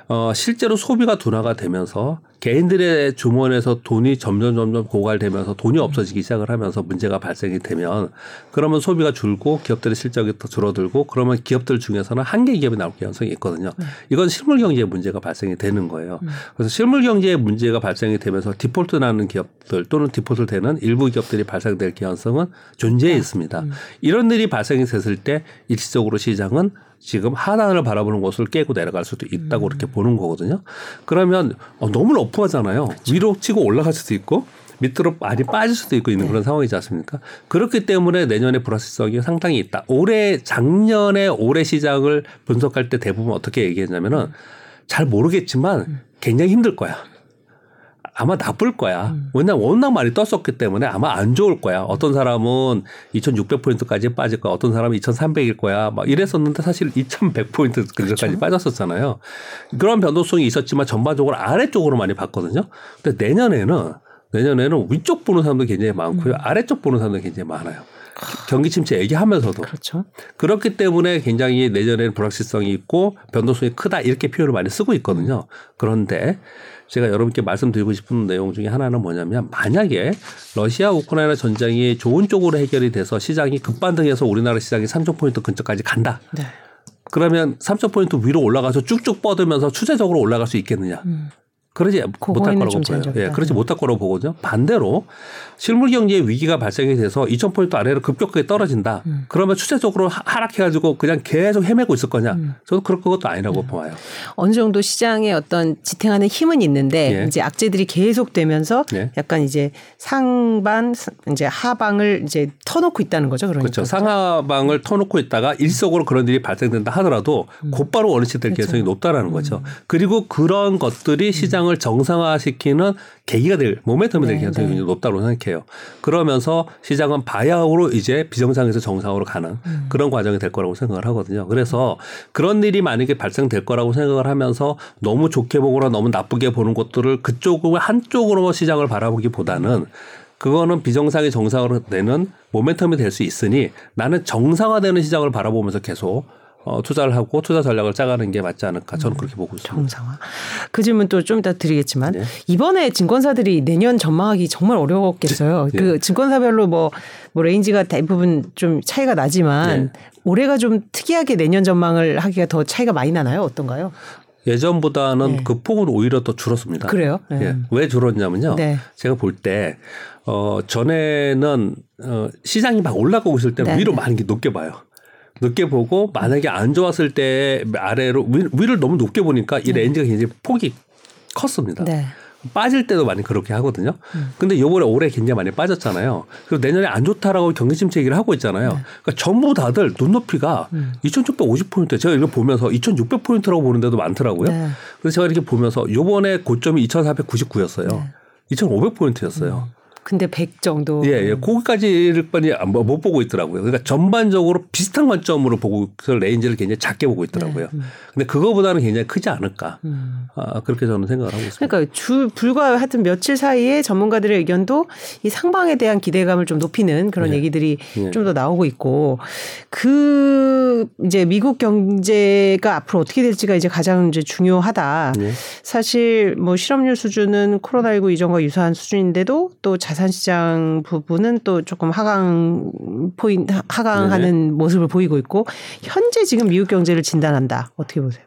어, 실제로 소비가 둔화가 되면서 개인들의 주머니에서 돈이 점점 점점 고갈되면서 돈이 없어지기 시작을 하면서 문제가 발생이 되면 그러면 소비가 줄고 기업들의 실적이 더 줄어들고 그러면 기업들 중에서는 한계 기업이 나올 가능성이 있거든요. 네. 이건 실물 경제의 문제가 발생이 되는 거예요. 음. 그래서 실물 경제의 문제가 발생이 되면서 디폴트 나는 기업들 또는 디폴트 되는 일부 기업들이 발생될 가능성은 존재해 네. 있습니다. 음. 이런 일이 발생이 됐을 때 일시적으로 시장은 지금 하단을 바라보는 곳을 깨고 내려갈 수도 있다고 음. 이렇게 보는 거거든요. 그러면 어, 너무 러프하잖아요. 그렇죠. 위로 치고 올라갈 수도 있고 밑으로 많이 빠질 수도 있고 있는 네. 그런 상황이지 않습니까? 그렇기 때문에 내년에 불확실성이 상당히 있다. 올해 작년에 올해 시장을 분석할 때 대부분 어떻게 얘기했냐면은 잘 모르겠지만 음. 굉장히 힘들 거야. 아마 나쁠 거야. 음. 왜냐면 워낙 많이 떴었기 때문에 아마 안 좋을 거야. 어떤 사람은 2,600포인트까지 빠질 거야. 어떤 사람은 2,300일 거야. 막 이랬었는데 사실 2,100포인트 까지 그렇죠. 빠졌었잖아요. 그런 변동성이 있었지만 전반적으로 아래쪽으로 많이 봤거든요. 근데 내년에는 내년에는 위쪽 보는 사람도 굉장히 많고요. 음. 아래쪽 보는 사람도 굉장히 많아요. 경기 침체 얘기하면서도 그렇죠. 그렇기 때문에 굉장히 내년에는 불확실성이 있고 변동성이 크다 이렇게 표현을 많이 쓰고 있거든요. 그런데 제가 여러분께 말씀드리고 싶은 내용 중에 하나는 뭐냐면 만약에 러시아 우크라이나 전쟁이 좋은 쪽으로 해결이 돼서 시장이 급반등해서 우리나라 시장이 3천 포인트 근처까지 간다. 네. 그러면 3천 포인트 위로 올라가서 쭉쭉 뻗으면서 추세적으로 올라갈 수 있겠느냐? 음. 그러지 못할 거라고 보여요. 예, 그러지 못할 거라고 보거든요. 반대로 실물 경제의 위기가 발생이 돼서 2,000포인트 아래로 급격하게 떨어진다. 음. 그러면 추세적으로 하락해가지고 그냥 계속 헤매고 있을 거냐? 음. 저도 그럴 것도 아니라고 음. 봐요. 어느 정도 시장에 어떤 지탱하는 힘은 있는데 예. 이제 악재들이 계속되면서 예. 약간 이제 상반 이제 하방을 이제 터놓고 있다는 거죠. 그러니까 그렇죠. 상하방을 터놓고 있다가 일속으로 그런 일이 발생된다 하더라도 음. 곧바로 원위치될 그렇죠. 가능성이 높다라는 거죠. 음. 그리고 그런 것들이 시장을 정상화시키는 계기가 될 모멘텀이 될 네, 가능성이 네. 높다고 생각해요. 그러면서 시장은 바야흐로 이제 비정상에서 정상으로 가는 음. 그런 과정이 될 거라고 생각을 하거든요. 그래서 그런 일이 만약에 발생될 거라고 생각을 하면서 너무 좋게 보거나 너무 나쁘게 보는 것들을 그쪽을 한쪽으로 시장을 바라보기보다는 그거는 비정상이 정상으로 되는 모멘텀이 될 수 있으니 나는 정상화되는 시장을 바라보면서 계속 어, 투자를 하고 투자 전략을 짜가는 게 맞지 않을까 저는 음, 그렇게 보고 있습니다. 정상화. 그 질문 또 좀 이따 드리겠지만 네. 이번에 증권사들이 내년 전망하기 정말 어려웠겠어요. 네. 그 증권사별로 뭐, 뭐 range가 대부분 좀 차이가 나지만 네. 올해가 좀 특이하게 내년 전망을 하기가 더 차이가 많이 나나요? 어떤가요? 예전보다는 네. 그 폭은 오히려 더 줄었습니다. 그래요? 네. 예. 왜 줄었냐면요. 네. 제가 볼 때, 어, 전에는, 어, 시장이 막 올라가고 있을 때는 네. 위로 많이 높게 봐요. 높게 보고 만약에 안 좋았을 때 아래로 위를 너무 높게 보니까 이 네. range가 굉장히 폭이 컸습니다. 네. 빠질 때도 많이 그렇게 하거든요. 음. 근데 요번에 올해 굉장히 많이 빠졌잖아요. 그리고 내년에 안 좋다라고 경기 침체 얘기를 하고 있잖아요. 네. 그러니까 전부 다들 눈높이가 음. 2,650포인트 제가 이거 보면서 2,600포인트라고 보는 데도 많더라고요. 네. 그래서 제가 이렇게 보면서 요번에 고점이 2,499였어요. 네. 2,500포인트였어요. 음. 근데 100 정도. 예, 예. 거기까지를 빨리 뭐 못 보고 있더라고요. 그러니까 전반적으로 비슷한 관점으로 보고 그 range를 굉장히 작게 보고 있더라고요. 네. 음. 근데 그거보다는 굉장히 크지 않을까. 음. 아, 그렇게 저는 생각을 하고 있습니다. 그러니까 주 불과 하여튼 며칠 사이에 전문가들의 의견도 이 상방에 대한 기대감을 좀 높이는 그런 네. 얘기들이 네. 좀더 나오고 있고 그 이제 미국 경제가 앞으로 어떻게 될지가 이제 가장 이제 중요하다. 네. 사실 뭐 실업률 수준은 코로나19 이전과 유사한 수준인데도 또 자, 자산시장 부분은 또 조금 하강 포인 하강하는 네 모습을 보이고 있고 현재 지금 미국 경제를 진단한다 어떻게 보세요?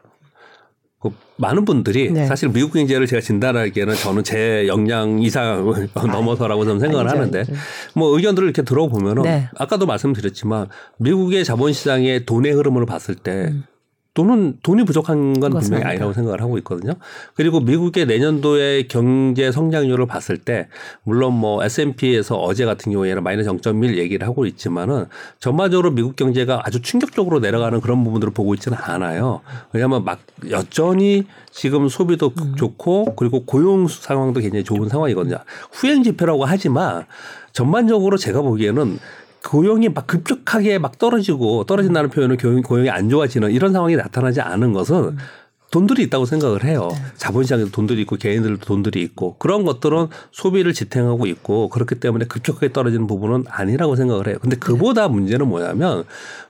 그 많은 분들이 네. 사실 미국 경제를 제가 진단하기에는 저는 제 역량 이상을 아, 넘어서라고 저는 생각을 아니죠, 하는데 아니죠. 뭐 의견들을 이렇게 들어보면은 네. 아까도 말씀드렸지만 미국의 자본시장의 돈의 흐름을 봤을 때 음. 돈은 돈이 부족한 건 분명히 아니라고 생각을 하고 있거든요. 그리고 미국의 내년도의 경제 성장률을 봤을 때 물론 뭐 S&P에서 어제 같은 경우에는 마이너스 0.1 얘기를 하고 있지만은 전반적으로 미국 경제가 아주 충격적으로 내려가는 그런 부분들을 보고 있지는 않아요. 왜냐하면 막 여전히 지금 소비도 음. 좋고 그리고 고용 상황도 굉장히 좋은 상황이거든요. 후행 지표라고 하지만 전반적으로 제가 보기에는 고용이 막 급격하게 막 떨어지고 떨어진다는 표현은 고용, 고용이 안 좋아지는 이런 상황이 나타나지 않은 것은 음. 돈들이 있다고 생각을 해요. 네. 자본시장에도 돈들이 있고 개인들도 돈들이 있고 그런 것들은 소비를 지탱하고 있고 그렇기 때문에 급격하게 떨어지는 부분은 아니라고 생각을 해요. 근데 그보다 문제는 뭐냐면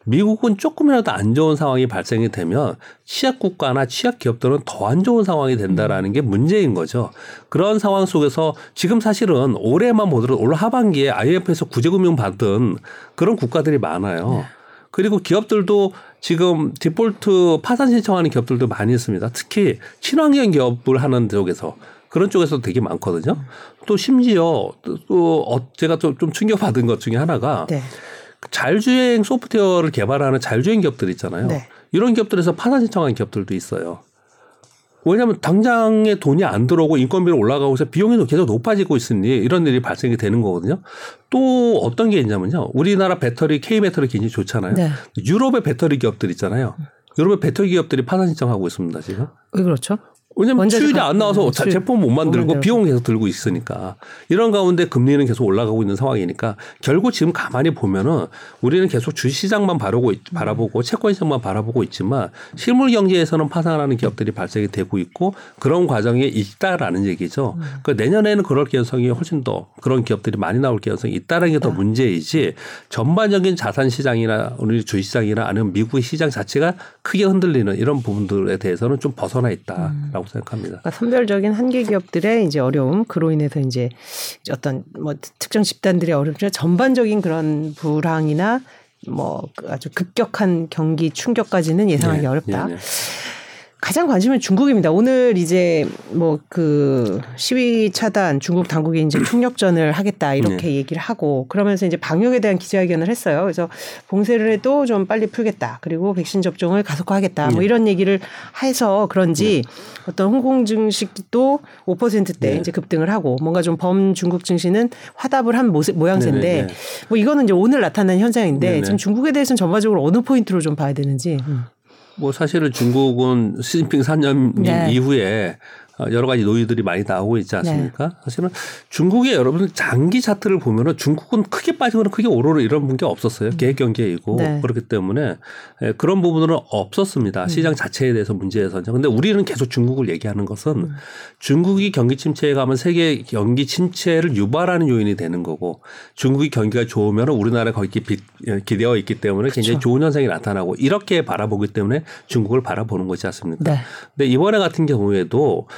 미국은 조금이라도 안 좋은 상황이 발생이 되면 취약 국가나 취약 기업들은 더 안 좋은 상황이 된다라는 게 문제인 거죠. 그런 상황 속에서 지금 사실은 올해만 보더라도 올 하반기에 IMF에서 구제금융 받은 그런 국가들이 많아요. 네. 그리고 기업들도 지금 디폴트 파산 신청하는 기업들도 많이 있습니다. 특히 친환경 기업을 하는 쪽에서 그런 쪽에서 되게 많거든요. 또 심지어 또 어, 제가 좀, 좀 충격받은 것 중에 하나가 네. 자율주행 소프트웨어를 개발하는 자율주행 기업들 있잖아요. 네. 이런 기업들에서 파산 신청하는 기업들도 있어요. 왜냐하면 당장에 돈이 안 들어오고 인건비를 올라가고 해서 비용이 계속 높아지고 있으니 이런 일이 발생이 되는 거거든요. 또 어떤 게 있냐면요. 우리나라 배터리 K 배터리 굉장히 좋잖아요. 네. 유럽의 배터리 기업들 있잖아요. 유럽의 배터리 기업들이 파산 신청하고 있습니다 지금. 왜 그렇죠? 왜냐면 수율이 안 나와서 네, 제품 못 만들고 비용 계속 들고 있으니까 이런 가운데 금리는 계속 올라가고 있는 상황이니까 결국 지금 가만히 보면은 우리는 계속 주시장만 바라보고 바라보고 채권 시장만 바라보고 있지만 실물 경제에서는 파산하는 기업들이 발생이 되고 있고 그런 과정이 있다라는 얘기죠. 음. 그 내년에는 그럴 가능성이 훨씬 더 그런 기업들이 많이 나올 가능성이 있다는 게 더 문제이지 전반적인 자산 시장이나 우리 주시장이나 아니면 미국의 시장 자체가 크게 흔들리는 이런 부분들에 대해서는 좀 벗어나 있다라고 음. 생각합니다. 그러니까 선별적인 한계 기업들의 이제 어려움, 그로 인해서 이제 어떤 뭐 특정 집단들의 어려움, 전반적인 그런 불황이나 뭐 아주 급격한 경기 충격까지는 예상하기 네, 어렵다. 네, 네. 가장 관심은 중국입니다. 오늘 이제 뭐 그 시위 차단 중국 당국이 이제 총력전을 하겠다 이렇게 네. 얘기를 하고 그러면서 이제 방역에 대한 기자회견을 했어요. 그래서 봉쇄를 해도 좀 빨리 풀겠다. 그리고 백신 접종을 가속화하겠다. 뭐 네. 이런 얘기를 해서 그런지 네. 어떤 홍콩 증시도 5%대 이제 급등을 하고 뭔가 좀 범 중국 증시는 화답을 한 모습 모양새인데 뭐 이거는 이제 오늘 나타난 현상인데 지금 중국에 대해서는 전반적으로 어느 포인트로 좀 봐야 되는지. 음. 뭐 사실은 중국은 시진핑 3년 네. 이후에 어, 여러 가지 노이들이 많이 나오고 있지 않습니까? 네. 사실은 중국의 여러분 장기 차트를 보면은 중국은 크게 빠지거나 크게 오르는 이런 분게 없었어요. 음. 계획 경제이고 네. 그렇기 때문에 예, 그런 부분은 없었습니다. 음. 시장 자체에 대해서 문제에서는. 근데 우리는 계속 중국을 얘기하는 것은 음. 중국이 경기 침체에 가면 세계 경기 침체를 유발하는 요인이 되는 거고 중국이 경기가 좋으면 우리나라 거기 예, 기대어 있기 때문에 그렇죠. 굉장히 좋은 현상이 나타나고 이렇게 바라보기 때문에 중국을 바라보는 거지 않습니까? 네. 근데 이번에 같은 경우에도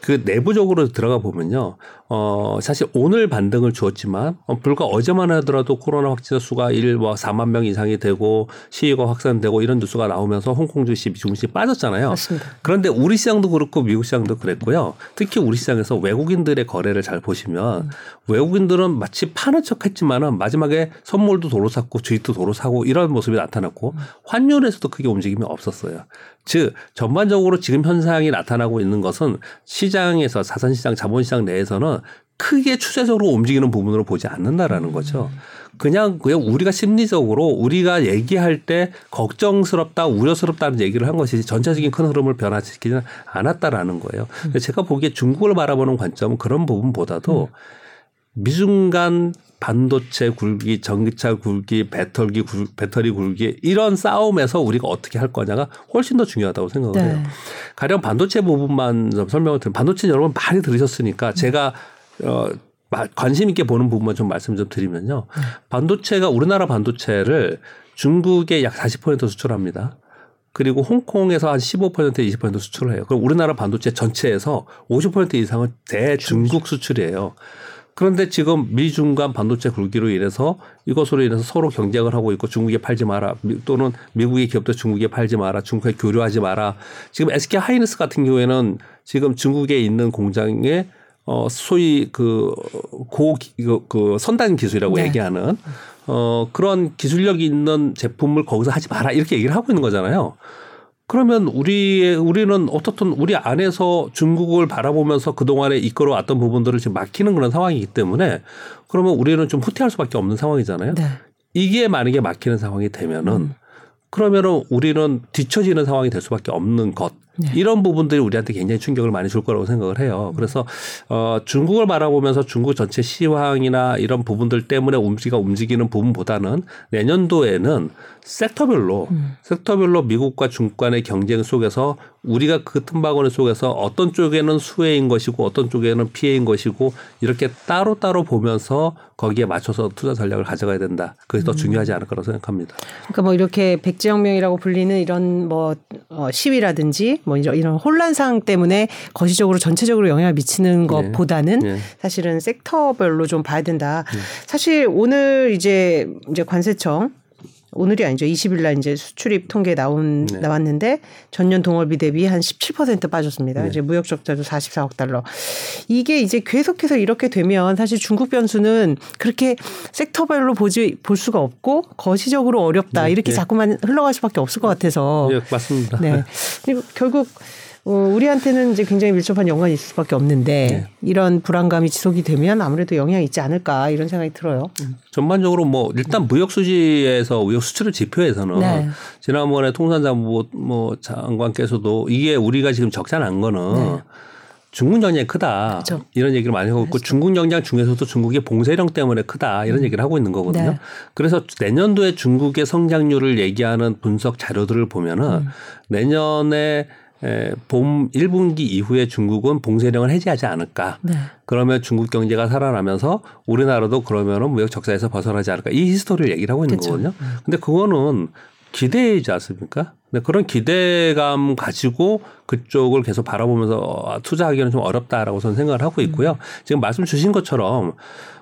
그 내부적으로 들어가 보면요. 어, 사실 오늘 반등을 주었지만 어, 불과 어제만 하더라도 코로나 확진자 수가 1, 뭐 4만 명 이상이 되고 시위가 확산되고 이런 뉴스가 나오면서 홍콩 증시, 미중 증시 빠졌잖아요. 맞습니다. 그런데 우리 시장도 그렇고 미국 시장도 그랬고요. 특히 우리 시장에서 외국인들의 거래를 잘 보시면 음. 외국인들은 마치 파는 척 했지만은 마지막에 선물도 도로 샀고 주식도 도로 사고 이런 모습이 나타났고 음. 환율에서도 크게 움직임이 없었어요. 즉 전반적으로 지금 현상이 나타나고 있는 것은 시 장에서 자산시장, 자본시장 내에서는 크게 추세적으로 움직이는 부분으로 보지 않는다라는 거죠. 그냥 그냥 우리가 심리적으로 우리가 얘기할 때 걱정스럽다, 우려스럽다는 얘기를 한 것이지 전체적인 큰 흐름을 변화시키지는 않았다라는 거예요. 제가 보기에 중국을 바라보는 관점은 그런 부분보다도 미중 간 반도체 굴기, 전기차 굴기, 배터리 굴, 배터리 굴기 이런 싸움에서 우리가 어떻게 할 거냐가 훨씬 더 중요하다고 생각을 네. 해요. 가령 반도체 부분만 좀 설명을 드리면 반도체 여러분 많이 들으셨으니까 제가 어 관심 있게 보는 부분만 좀 말씀 좀 드리면요. 네. 반도체가 우리나라 반도체를 중국에 약 40% 수출합니다. 그리고 홍콩에서 한 15% 20% 수출을 해요. 그럼 우리나라 반도체 전체에서 50% 이상은 대중국 수출이에요. 그런데 지금 미중 간 반도체 굴기로 인해서 이것으로 인해서 서로 경쟁을 하고 있고 중국에 팔지 마라 또는 미국의 기업도 중국에 팔지 마라 중국에 교류하지 마라 지금 SK 하이닉스 같은 경우에는 지금 중국에 있는 공장에 어 소위 그고 그, 그 선단 기술이라고 네. 얘기하는 어 그런 기술력이 있는 제품을 거기서 하지 마라 이렇게 얘기를 하고 있는 거잖아요. 그러면 우리의 우리는 어떻든 우리 안에서 중국을 바라보면서 그동안에 이끌어 왔던 부분들을 지금 막히는 그런 상황이기 때문에 그러면 우리는 좀 후퇴할 수밖에 없는 상황이잖아요. 네. 이게 만약에 막히는 상황이 되면은 음. 그러면은 우리는 뒤처지는 상황이 될 수밖에 없는 것. 네. 이런 부분들이 우리한테 굉장히 충격을 많이 줄 거라고 생각을 해요. 그래서 어 중국을 바라보면서 중국 전체 시황이나 이런 부분들 때문에 우리가 움직이는 부분보다는 내년도에는 섹터별로 음. 섹터별로 미국과 중국 간의 경쟁 속에서 우리가 그 틈바구니 속에서 어떤 쪽에는 수혜인 것이고 어떤 쪽에는 피해인 것이고 이렇게 따로따로 보면서 거기에 맞춰서 투자 전략을 가져가야 된다. 그게 더 음. 중요하지 않을 거라고 생각합니다. 그러니까 뭐 이렇게 백지혁명이라고 불리는 이런 뭐 어, 시위라든지 뭐 이런, 이런 혼란상 때문에 거시적으로 전체적으로 영향을 미치는 네. 것보다는 네. 네. 사실은 섹터별로 좀 봐야 된다. 네. 사실 오늘 이제 이제 관세청 오늘이 아니죠. 20일 날 이제 수출입 통계 나온 네. 나왔는데 전년 동월비 대비 한 17% 빠졌습니다. 네. 이제 무역 적자도 44억 달러. 이게 이제 계속해서 이렇게 되면 사실 중국 변수는 그렇게 섹터별로 보지 볼 수가 없고 거시적으로 어렵다. 네. 이렇게 네. 자꾸만 흘러갈 수밖에 없을 것 같아서. 네, 맞습니다. 네. 그리고 결국 어, 우리한테는 이제 굉장히 밀접한 연관이 있을 수밖에 없는데 네. 이런 불안감이 지속이 되면 아무래도 영향이 있지 않을까 이런 생각이 들어요. 음. 전반적으로 뭐 일단 무역 수지에서 무역 수출을 지표에서는 네. 지난번에 통상자부 뭐 장관께서도 이게 우리가 지금 적자 난 거는 네. 중국 영향이 크다 그렇죠. 이런 얘기를 많이 하고 있고 그렇죠. 중국 영향 중에서도 중국의 봉쇄령 때문에 크다 이런 음. 얘기를 하고 있는 거거든요. 네. 그래서 내년도에 중국의 성장률을 얘기하는 분석 자료들을 보면은 음. 내년에 에, 봄 1분기 이후에 중국은 봉쇄령을 해제하지 않을까. 네. 그러면 중국 경제가 살아나면서 우리나라도 그러면은 무역 적자에서 벗어나지 않을까. 이 히스토리를 얘기를 하고 있는 그쵸. 거거든요. 음. 근데 그거는 기대이지 않습니까? 네, 그런 기대감 가지고 그쪽을 계속 바라보면서 투자하기는 좀 어렵다라고 저는 생각을 하고 있고요. 음. 지금 말씀 주신 것처럼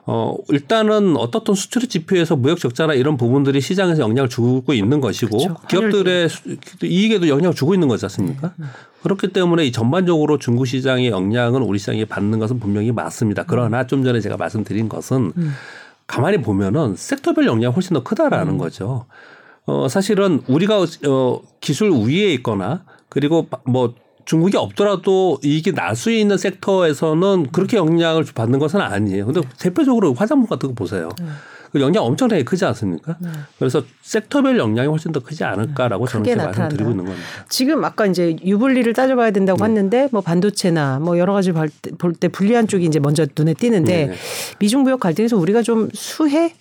어 일단은 어떻든 수출 지표에서 무역 적자나 이런 부분들이 시장에서 영향을 주고 있는 것이고 그렇죠. 기업들의 이익에도 영향을 주고 있는 거지 않습니까? 네. 그렇기 때문에 이 전반적으로 중국 시장의 영향은 우리 시장이 받는 것은 분명히 맞습니다. 그러나 좀 전에 제가 말씀드린 것은 음. 가만히 보면은 섹터별 영향이 훨씬 더 크다라는 음. 거죠. 어, 사실은 우리가 어, 기술 우위에 있거나 그리고 뭐 중국이 없더라도 이익이 날 수 있는 섹터에서는 그렇게 영향을 받는 것은 아니에요. 근데 대표적으로 화장품 같은 거 보세요. 네. 그 영향 엄청나게 크지 않습니까? 네. 그래서 섹터별 영향이 훨씬 더 크지 않을까라고 저는 이렇게 말씀드리고 있는 겁니다. 지금 아까 이제 유불리를 따져봐야 된다고 네. 했는데 뭐 반도체나 뭐 여러 가지 볼때 불리한 쪽이 이제 먼저 눈에 띄는데 네. 미중 무역 갈등에서 우리가 좀 수혜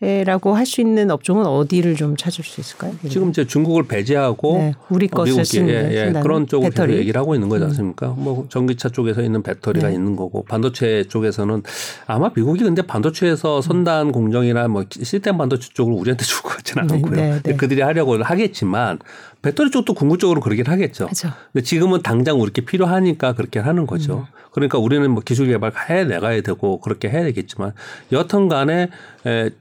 라고 할 수 있는 업종은 어디를 좀 찾을 수 있을까요? 지금 이제 중국을 배제하고 네, 우리 어, 것을 쓰는 예, 예, 그런 쪽으로 배터리. 얘기를 하고 있는 거지 음. 않습니까? 음. 뭐 전기차 쪽에서 있는 배터리가 네. 있는 거고 반도체 쪽에서는 아마 미국이 근데 반도체에서 선단 공정이나 뭐 시스템 반도체 쪽을 우리한테 줄 것 같지는 네, 않고요. 네, 네. 그들이 하려고 하겠지만 배터리 쪽도 궁극적으로 그러긴 하겠죠. 그렇죠. 근데 지금은 당장 우리게 필요하니까 그렇게 하는 거죠. 음. 그러니까 우리는 뭐 기술 개발 해 내가야 되고 그렇게 해야 되겠지만 여튼 간에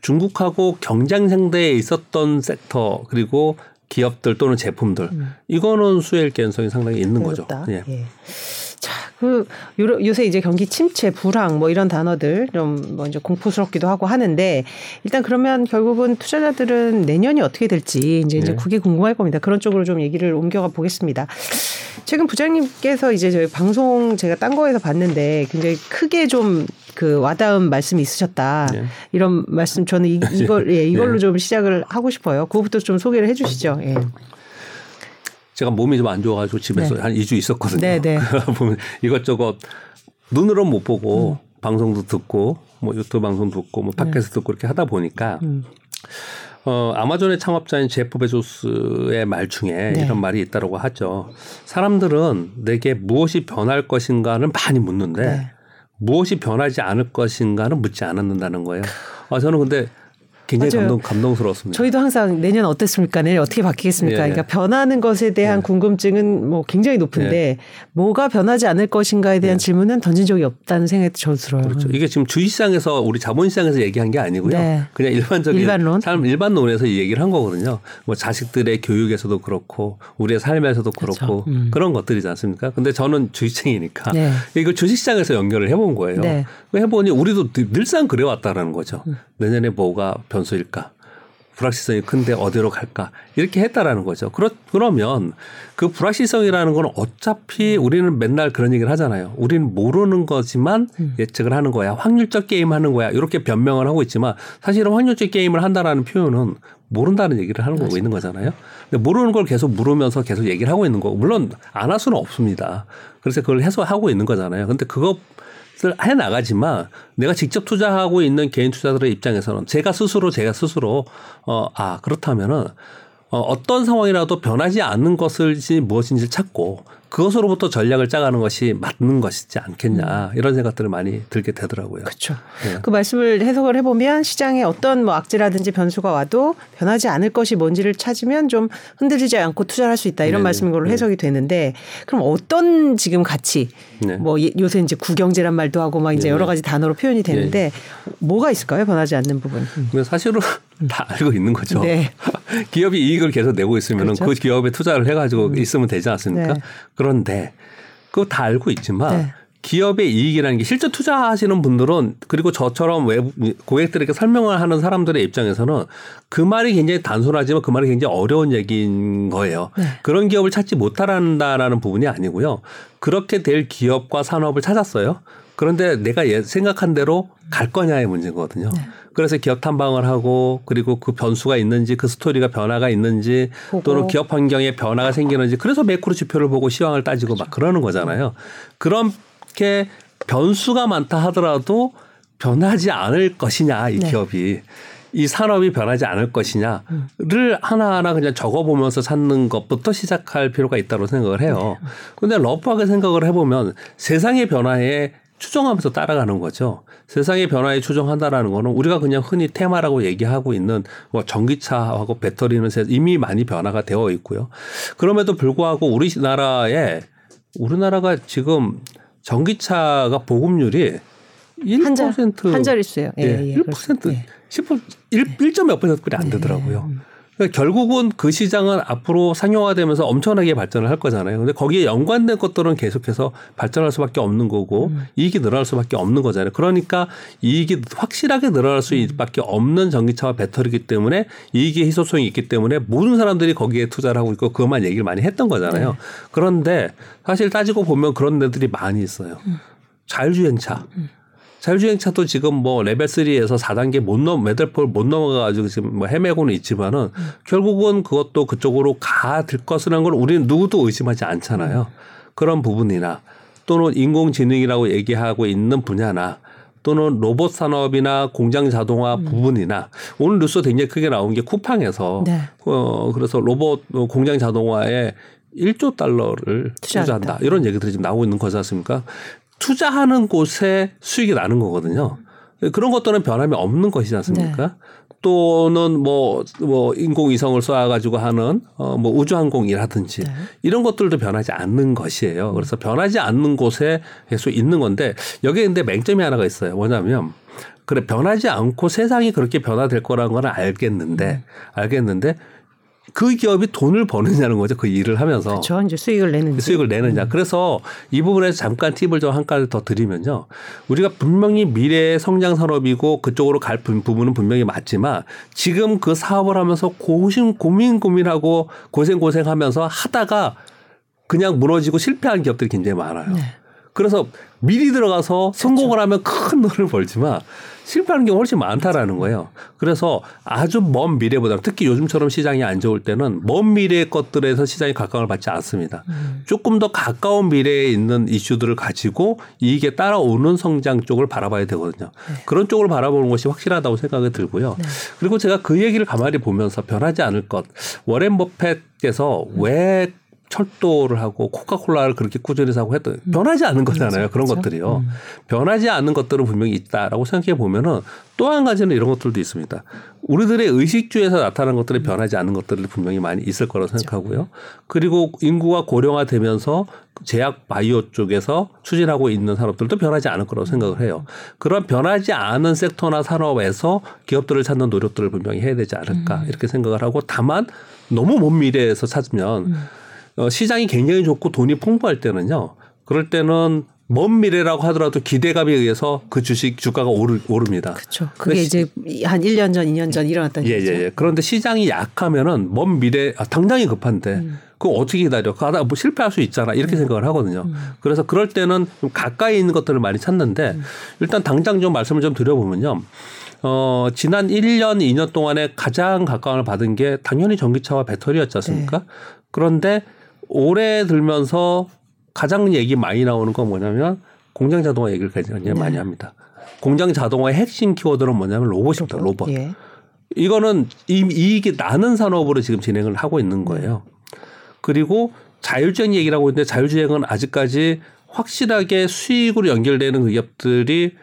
중국하고 경쟁 상대에 있었던 섹터 그리고 기업들 또는 제품들 음. 이거는 수혜일 가능성이 상당히 있는 어렵다. 거죠. 예. 예. 자, 그 요새 이제 경기 침체, 불황 뭐 이런 단어들 좀 먼저 공포스럽기도 하고 하는데 일단 그러면 결국은 투자자들은 내년이 어떻게 될지 이제 이제 네. 그게 궁금할 겁니다. 그런 쪽으로 좀 얘기를 옮겨가 보겠습니다. 최근 부장님께서 이제 저희 방송 제가 딴 거에서 봤는데 굉장히 크게 좀 그 와닿은 말씀이 있으셨다. 네. 이런 말씀 저는 이, 이걸 예, 이걸로 네. 좀 시작을 하고 싶어요. 그것부터 좀 소개를 해 주시죠. 예. 제가 몸이 좀 안 좋아가지고 집에서 네. 한 2주 있었거든요. 네, 네. 보면 이것저것 눈으로 못 보고 음. 방송도 듣고 뭐 유튜브 방송 듣고 뭐 팟캐스트 듣고 이렇게 하다 보니까 음. 어, 아마존의 창업자인 제프 베조스의 말 중에 네. 이런 말이 있다고 하죠. 사람들은 내게 무엇이 변할 것인가는 많이 묻는데 네. 무엇이 변하지 않을 것인가는 묻지 않는다는 거예요. 아, 저는 근데 굉장히 감동, 감동스러웠습니다. 저희도 항상 내년 어땠습니까? 내년 어떻게 바뀌겠습니까? 예. 그러니까 변하는 것에 대한 예. 궁금증은 뭐 굉장히 높은데 예. 뭐가 변하지 않을 것인가에 대한 예. 질문은 던진 적이 없다는 생각이 저 들어요. 그렇죠. 이게 지금 주식시장에서 우리 자본시장에서 얘기한 게 아니고요. 네. 그냥 일반적인 일반론? 삶 일반론에서 이 얘기를 한 거거든요. 뭐 자식들의 교육에서도 그렇고 우리의 삶에서도 그렇죠. 그렇고 음. 그런 것들이지 않습니까? 근데 저는 주식층이니까 네. 이걸 주식시장에서 연결을 해본 거예요. 네. 해보니 우리도 늘상 그래왔다라는 거죠. 음. 내년에 뭐가 변수일까? 불확실성이 큰데 어디로 갈까? 이렇게 했다라는 거죠. 그렇, 그러면 그 불확실성이라는 건 어차피 우리는 맨날 그런 얘기를 하잖아요. 우리는 모르는 거지만 음. 예측을 하는 거야. 확률적 게임 하는 거야. 이렇게 변명을 하고 있지만 사실은 확률적 게임을 한다라는 표현은 모른다는 얘기를 하는 거고 있는 거잖아요. 근데 모르는 걸 계속 물으면서 계속 얘기를 하고 있는 거고 물론 안 할 수는 없습니다. 그래서 그걸 해소하고 있는 거잖아요. 근데 그거 해 나가지만 내가 직접 투자하고 있는 개인 투자들의 입장에서는 제가 스스로 제가 스스로 어 아 그렇다면은 어, 어떤 상황이라도 변하지 않는 것을지 무엇인지 찾고 그것으로부터 전략을 짜가는 것이 맞는 것이지 않겠냐 음. 이런 생각들을 많이 들게 되더라고요. 그렇죠. 네. 그 말씀을 해석을 해보면 시장에 어떤 뭐 악재라든지 변수가 와도 변하지 않을 것이 뭔지를 찾으면 좀 흔들리지 않고 투자를 할수 있다 이런 네네. 말씀인 걸로 네. 해석이 되는데 그럼 어떤 지금 가치 네. 뭐 요새 이제 구경제란 말도 하고 막 이제 네. 여러 가지 단어로 표현이 되는데 네. 뭐가 있을까요? 변하지 않는 부분. 음. 사실은 다 알고 있는 거죠. 네. 기업이 이익을 계속 내고 있으면 그렇죠? 그 기업에 투자를 해가지고 음. 있으면 되지 않습니까? 그런데 그거 다 알고 있지만 네. 기업의 이익이라는 게 실제 투자하시는 분들은 그리고 저처럼 외부 고객들에게 설명을 하는 사람들의 입장에서는 그 말이 굉장히 단순하지만 그 말이 굉장히 어려운 얘기인 거예요. 네. 그런 기업을 찾지 못한다라는 부분이 아니고요. 그렇게 될 기업과 산업을 찾았어요. 그런데 내가 생각한 대로 갈 거냐의 문제거든요. 네. 그래서 기업 탐방을 하고 그리고 그 변수가 있는지 그 스토리가 변화가 있는지 보고. 또는 기업 환경에 변화가 생기는지 그래서 매크로 지표를 보고 시황을 따지고 그렇죠. 막 그러는 거잖아요. 그렇게 변수가 많다 하더라도 변하지 않을 것이냐 이 네. 기업이 이 산업이 변하지 않을 것이냐를 음. 하나하나 그냥 적어보면서 찾는 것부터 시작할 필요가 있다고 생각을 해요. 네. 근데 러프하게 생각을 해보면 세상의 변화에 추종하면서 따라가는 거죠. 세상의 변화에 추종한다라는 거는 우리가 그냥 흔히 테마라고 얘기하고 있는 뭐 전기차하고 배터리는 이미 많이 변화가 되어 있고요. 그럼에도 불구하고 우리나라에 우리나라가 지금 전기차가 보급률이 1%한 자릿수예요. 예, 예, 예, 1% 예. 10% 1. 1.몇 퍼센트뿐이 안 되더라고요. 네. 그러니까 결국은 그 시장은 앞으로 상용화되면서 엄청나게 발전을 할 거잖아요. 근데 거기에 연관된 것들은 계속해서 발전할 수밖에 없는 거고 음. 이익이 늘어날 수밖에 없는 거잖아요. 그러니까 이익이 확실하게 늘어날 수밖에 없는 전기차와 배터리이기 때문에 이익의 희소성이 있기 때문에 모든 사람들이 거기에 투자를 하고 있고 그것만 얘기를 많이 했던 거잖아요. 네. 그런데 사실 따지고 보면 그런 데들이 많이 있어요. 음. 자율주행차. 음. 자율주행차도 지금 뭐 레벨 3에서 4단계 못 넘, 레벨 four를 못 넘어가가지고 지금 뭐 헤매고는 있지만은 음. 결국은 그것도 그쪽으로 갈 것이라는 걸 우리는 누구도 의심하지 않잖아요. 그런 부분이나 또는 인공지능이라고 얘기하고 있는 분야나 또는 로봇 산업이나 공장 자동화 음. 부분이나 오늘 뉴스 굉장히 크게 나온 게 쿠팡에서 네. 어 그래서 로봇 공장 자동화에 1조 달러를 투자한다. 투자한다. 이런 얘기들이 지금 나오고 있는 거지 않습니까? 투자하는 곳에 수익이 나는 거거든요. 그런 것들은 변함이 없는 것이지 않습니까? 네. 또는 뭐, 뭐, 인공위성을 쏘아가지고 하는, 어, 뭐, 우주항공이라든지 네. 이런 것들도 변하지 않는 것이에요. 그래서 변하지 않는 곳에 계속 있는 건데 여기에 근데 맹점이 하나가 있어요. 뭐냐면 그래, 변하지 않고 세상이 그렇게 변화될 거라는 건 알겠는데, 음. 알겠는데 그 기업이 돈을 버느냐는 거죠. 그 일을 하면서. 그렇죠. 이제 수익을 내는 수익을 내느냐. 음. 그래서 이 부분에서 잠깐 팁을 좀 한 가지 더 드리면요. 우리가 분명히 미래의 성장 산업이고 그쪽으로 갈 부분은 분명히 맞지만 지금 그 사업을 하면서 고심 고민 고민하고 고생 고생하면서 하다가 그냥 무너지고 실패한 기업들이 굉장히 많아요. 네. 그래서 미리 들어가서 성공을 그렇죠. 하면 큰 돈을 벌지만 실패하는 경우 훨씬 많다라는 거예요. 그래서 아주 먼 미래보다 특히 요즘처럼 시장이 안 좋을 때는 먼 미래의 것들에서 시장이 각광을 받지 않습니다. 음. 조금 더 가까운 미래에 있는 이슈들을 가지고 이익에 따라오는 성장 쪽을 바라봐야 되거든요. 네. 그런 쪽을 바라보는 것이 확실하다고 생각이 들고요. 네. 그리고 제가 그 얘기를 가만히 보면서 변하지 않을 것 워렌 버펫께서 음. 왜 철도를 하고 코카콜라를 그렇게 꾸준히 사고 했던 음. 변하지 않는 거잖아요. 그런 그렇죠. 것들이요. 음. 변하지 않는 것들은 분명히 있다라고 생각해 보면은 또 한 가지는 이런 것들도 있습니다. 우리들의 의식주에서 나타나는 것들이 변하지 않는 것들이 분명히 많이 있을 거라고 그렇죠. 생각하고요. 그리고 인구가 고령화되면서 제약 바이오 쪽에서 추진하고 있는 산업들도 변하지 않을 거라고 생각을 해요. 그런 변하지 않은 섹터나 산업에서 기업들을 찾는 노력들을 분명히 해야 되지 않을까 음. 이렇게 생각을 하고 다만 너무 먼 미래에서 찾으면 음. 어, 시장이 굉장히 좋고 돈이 풍부할 때는요. 그럴 때는 먼 미래라고 하더라도 기대감에 의해서 그 주식 주가가 오르, 오릅니다. 그렇죠. 그게 이제 한 1년 전, 2년 전 일어났던 예, 예, 예. 그런데 시장이 약하면은 먼 미래 아, 당장이 급한데 음. 그거 어떻게 기다려? 가다 뭐 실패할 수 있잖아. 이렇게 음. 생각을 하거든요. 음. 그래서 그럴 때는 좀 가까이 있는 것들을 많이 찾는데 음. 일단 당장 좀 말씀을 좀 드려보면요. 어, 지난 1년, 2년 동안에 가장 각광을 받은 게 당연히 전기차와 배터리였지 않습니까? 네. 그런데 올해 들면서 가장 얘기 많이 나오는 건 뭐냐면 공장 자동화 얘기를 굉장히 네. 많이 합니다. 공장 자동화의 핵심 키워드는 뭐냐면 로봇입니다. 로봇. 예. 이거는 이 이익이 나는 산업으로 지금 진행을 하고 있는 네. 거예요. 그리고 자율주행 얘기를 하고 있는데 자율주행은 아직까지 확실하게 수익으로 연결되는 그 기업들이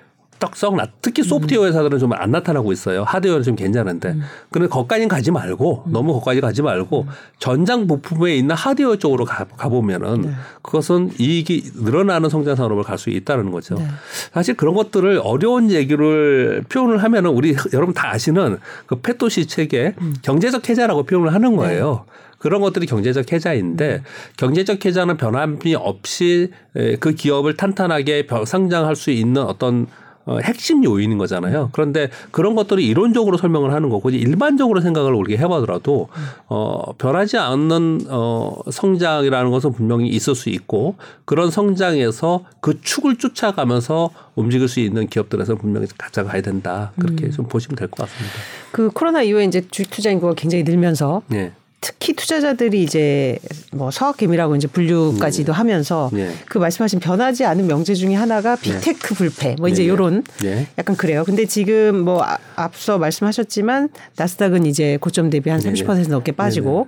나 특히 소프트웨어 회사들은 좀 안 나타나고 있어요. 하드웨어는 좀 괜찮은데. 음. 그런데 거기까지는 가지 말고 음. 너무 거기까지 가지 말고 음. 전장 부품에 있는 하드웨어 쪽으로 가, 가보면은 네. 그것은 이익이 늘어나는 성장 산업을 갈 수 있다는 거죠. 네. 사실 그런 것들을 어려운 얘기를 표현을 하면은 우리 여러분 다 아시는 그 페토시 책에 음. 경제적 해자라고 표현을 하는 거예요. 네. 그런 것들이 경제적 해자인데 음. 경제적 해자는 변함이 없이 그 기업을 탄탄하게 상장할 수 있는 어떤 어, 핵심 요인인 거잖아요. 그런데 그런 것들을 이론적으로 설명을 하는 거고 일반적으로 생각을 우리가 해봐더라도 어, 변하지 않는 어, 성장이라는 것은 분명히 있을 수 있고 그런 성장에서 그 축을 쫓아가면서 움직일 수 있는 기업들에서 분명히 가져가야 된다. 그렇게 음. 좀 보시면 될 것 같습니다. 그 코로나 이후에 이제 주식 투자 인구가 굉장히 늘면서 네. 특히 투자자들이 이제 뭐 서학개미라고 이제 분류까지도 음. 하면서 예. 그 말씀하신 변하지 않은 명제 중에 하나가 예. 빅테크 불패 뭐 이제 예. 요런 예. 약간 그래요. 근데 지금 뭐 아, 앞서 말씀하셨지만 나스닥은 이제 고점 대비 한 30% 넘게 빠지고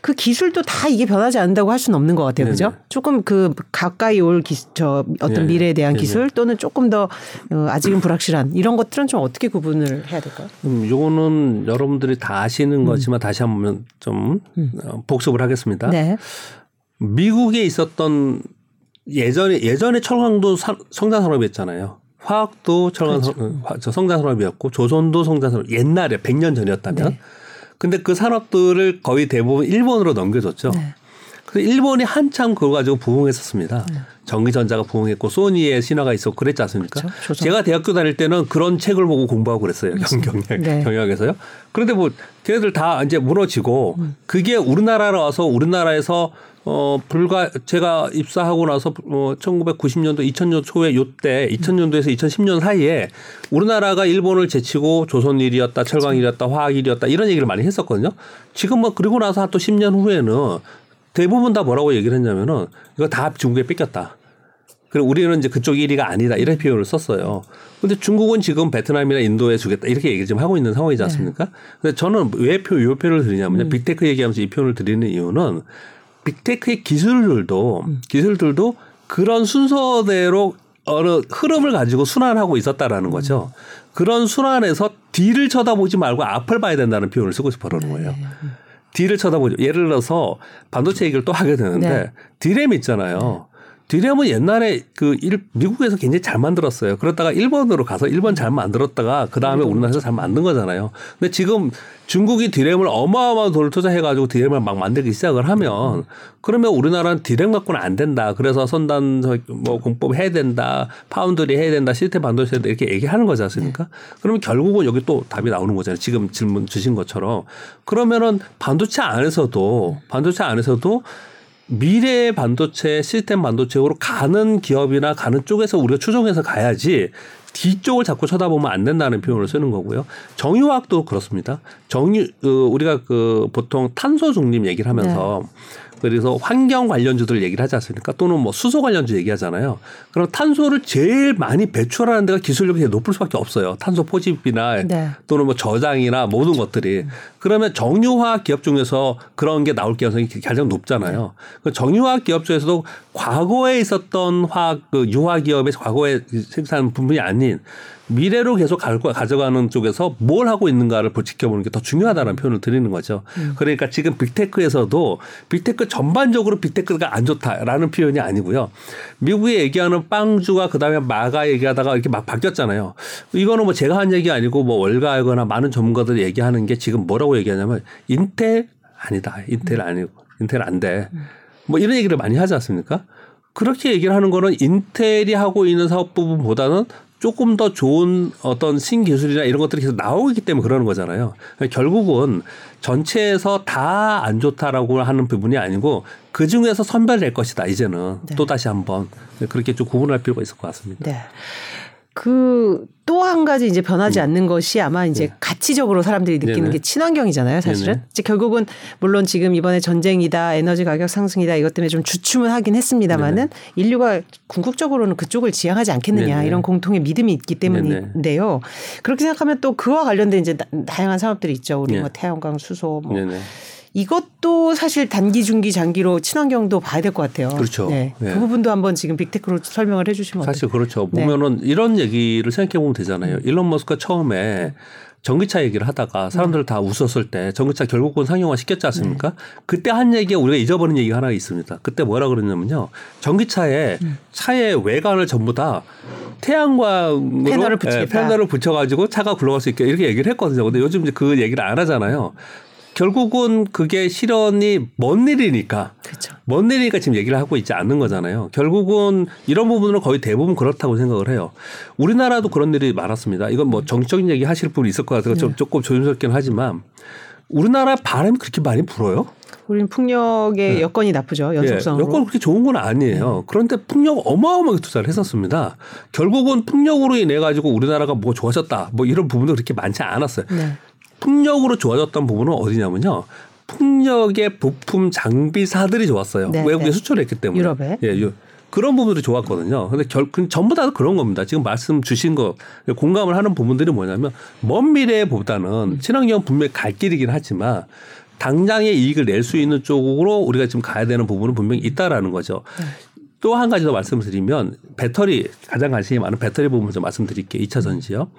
그 기술도 다 이게 변하지 않는다고 할 수는 없는 것 같아요. 그죠? 조금 그 가까이 올 기, 저 어떤 미래에 대한 기술 또는 조금 더 어, 아직은 불확실한 이런 것들은 좀 어떻게 구분을 해야 될까요? 음, 요거는 여러분들이 다 아시는 음. 거지만 다시 한번 좀 음. 복습을 하겠습니다. 네. 미국에 있었던 예전에 예전에 철강도 성장 산업이었잖아요. 화학도 철강 그렇죠. 성장 산업이었고 조선도 성장 산업 옛날에 100년 전이었다면 네. 근데 그 산업들을 거의 대부분 일본으로 넘겨줬죠. 네. 그래서 일본이 한참 그거 가지고 부흥했었습니다. 네. 전기전자가 부흥했고 소니의 신화가 있었고 그랬지 않습니까? 그렇죠. 제가 대학교 다닐 때는 그런 책을 보고 공부하고 그랬어요. 경영 네. 경영에서요. 그런데 뭐 걔네들 다 이제 무너지고 음. 그게 우리나라로 와서 우리나라에서 어 불과 제가 입사하고 나서 어 1990년도 2000년 초에 요때 2000년도에서 2010년 사이에 우리나라가 일본을 제치고 조선일이었다, 철강일이었다, 화학일이었다 이런 얘기를 많이 했었거든요. 지금 뭐 그리고 나서 또 10년 후에는 대부분 다 뭐라고 얘기를 했냐면은 이거 다 중국에 뺏겼다. 그리고 우리는 이제 그쪽 1위가 아니다. 이런 표현을 썼어요. 근데 중국은 지금 베트남이나 인도에 주겠다. 이렇게 얘기 지금 하고 있는 상황이지 않습니까? 네. 근데 저는 왜 표, 요 표현을 드리냐면요. 음. 빅테크 얘기하면서 이 표현을 드리는 이유는 빅테크의 기술들도, 음. 기술들도 그런 순서대로 어느 흐름을 가지고 순환하고 있었다라는 거죠. 음. 그런 순환에서 뒤를 쳐다보지 말고 앞을 봐야 된다는 표현을 쓰고 싶어 그러는 거예요. 네. 뒤를 쳐다보죠. 예를 들어서 반도체 얘기를 또 하게 되는데 네. 디램 있잖아요. 디램은 옛날에 그 일, 미국에서 굉장히 잘 만들었어요. 그러다가 일본으로 가서 일본 잘 만들었다가 그 다음에 우리나라에서 잘 만든 거잖아요. 근데 지금 중국이 디램을 어마어마한 돈을 투자해가지고 디램을 막 만들기 시작을 하면 그러면 우리나라는 디램 갖고는 안 된다. 그래서 선단 뭐 공법 해야 된다. 파운드리 해야 된다. 시스템 반도체 해야 된다. 이렇게 얘기하는 거지 않습니까? 네. 그러면 결국은 여기 또 답이 나오는 거잖아요. 지금 질문 주신 것처럼. 그러면은 반도체 안에서도 반도체 안에서도 미래의 반도체 시스템 반도체로 가는 기업이나 가는 쪽에서 우리가 추정해서 가야지 뒤쪽을 자꾸 쳐다보면 안 된다는 표현을 쓰는 거고요. 정유화학도 그렇습니다. 정유 어, 우리가 그 보통 탄소 중립 얘기를 하면서 네. 그래서 환경 관련주들 얘기를 하지 않습니까? 또는 뭐 수소 관련주 얘기하잖아요. 그럼 탄소를 제일 많이 배출하는 데가 기술력이 높을 수밖에 없어요. 탄소 포집이나 네. 또는 뭐 저장이나 모든 그렇죠. 것들이. 그러면 정유화 기업 중에서 그런 게 나올 가능성이 가장 높잖아요. 그 정유화 기업 중에서도 과거에 있었던 화학 그 유화 기업의 과거에 생산 부분이 아닌 미래로 계속 가져가는 쪽에서 뭘 하고 있는가를 지켜보는 게 더 중요하다는 표현을 드리는 거죠. 음. 그러니까 지금 big tech에서도 big tech 전반적으로 big tech가 안 좋다라는 표현이 아니고요. 미국에 얘기하는 FAANG주가 그다음에 MAGA 얘기하다가 이렇게 막 바뀌었잖아요. 이거는 뭐 제가 한 얘기 아니고 뭐 월가하거나 많은 전문가들이 얘기하는 게 지금 뭐라고 얘기하냐면 인텔 아니다. 인텔 아니고 인텔 안 돼. 뭐 이런 얘기를 많이 하지 않습니까? 그렇게 얘기를 하는 거는 인텔이 하고 있는 사업 부분보다는 조금 더 좋은 어떤 신기술이나 이런 것들이 계속 나오기 때문에 그러는 거잖아요. 결국은 전체에서 다 안 좋다라고 하는 부분이 아니고 그 중에서 선별될 것이다. 이제는 네. 또 다시 한번 그렇게 좀 구분할 필요가 있을 것 같습니다. 네. 그 또 한 가지 이제 변하지 음. 않는 것이 아마 이제 네. 가치적으로 사람들이 느끼는 네네. 게 친환경이잖아요, 사실은. 이제 결국은 물론 지금 이번에 전쟁이다, 에너지 가격 상승이다 이것 때문에 좀 주춤은 하긴 했습니다만은 네네. 인류가 궁극적으로는 그쪽을 지향하지 않겠느냐 네네. 이런 공통의 믿음이 있기 때문인데요. 그렇게 생각하면 또 그와 관련된 이제 다양한 산업들이 있죠. 우리 네. 뭐 태양광, 수소 뭐 이것도 사실 단기, 중기, 장기로 친환경도 봐야 될 것 같아요. 그렇죠. 네. 네. 그 부분도 한번 지금 빅테크로 설명을 해주시면 사실 어떨까요? 그렇죠. 네. 보면은 이런 얘기를 생각해 보면 되잖아요. 음. 일론 머스크가 처음에 전기차 얘기를 하다가 사람들 다 웃었을 때 전기차 결국은 상용화 시켰지 않습니까? 네. 그때 한 얘기가 우리가 잊어버린 얘기가 하나 있습니다. 그때 뭐라 그랬냐면요. 전기차에 음. 차의 외관을 전부 다 태양광으로 패널을, 네, 패널을 붙여가지고 차가 굴러갈 수 있게 이렇게 얘기를 했거든요. 근데 요즘 이제 그 얘기를 안 하잖아요. 결국은 그게 실현이 먼 일이니까 그렇죠. 먼 일이니까 지금 얘기를 하고 있지 않는 거잖아요. 결국은 이런 부분은 거의 대부분 그렇다고 생각을 해요. 우리나라도 그런 일이 많았습니다. 이건 뭐 정적인 얘기 하실 분이 있을 것 같아서 네. 좀 조금 조심스럽긴 하지만 우리나라 바람이 그렇게 많이 불어요? 우리는 풍력의 네. 여건이 나쁘죠. 연속성으로. 예, 여건 그렇게 좋은 건 아니에요. 네. 그런데 풍력 어마어마하게 투자를 했었습니다. 결국은 풍력으로 인해 가지고 우리나라가 뭐 좋아졌다. 뭐 이런 부분도 그렇게 많지 않았어요. 네. 풍력으로 좋아졌던 부분은 어디냐면요. 풍력의 부품 장비사들이 좋았어요. 네, 외국에 네. 수출했기 때문에. 유럽에. 예, 유, 그런 부분들이 좋았거든요. 근데 결, 그 전부 다 그런 겁니다. 지금 말씀 주신 거 공감을 하는 부분들이 뭐냐면 먼 미래보다는 친환경 분명히 갈 길이긴 하지만 당장의 이익을 낼 수 있는 쪽으로 우리가 지금 가야 되는 부분은 분명히 있다라는 거죠. 네. 또 한 가지 더 말씀을 드리면 배터리 가장 관심이 많은 배터리 부분 좀 말씀드릴게요. 2차 전지요.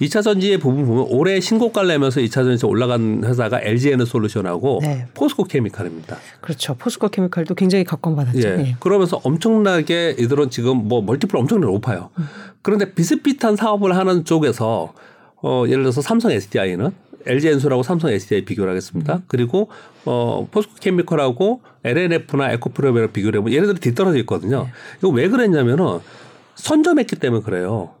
2차 전지의 부분 보면 올해 신고가를 내면서 2차 전지 올라간 회사가 LG 에너 솔루션하고 네. 포스코 케미칼입니다. 그렇죠. 포스코 케미칼도 굉장히 각광받았죠. 예. 네. 그러면서 엄청나게 이들은 지금 뭐 멀티플 엄청나게 높아요. 음. 그런데 비슷비슷한 사업을 하는 쪽에서 어 예를 들어서 삼성 SDI는 LG 엔솔하고 삼성 SDI 비교를 하겠습니다. 음. 그리고 어 포스코 케미컬하고 LNF나 에코프로메를 비교를 해보면 얘네들이 뒤떨어져 있거든요. 네. 이거 왜 그랬냐면은 선점했기 때문에 그래요.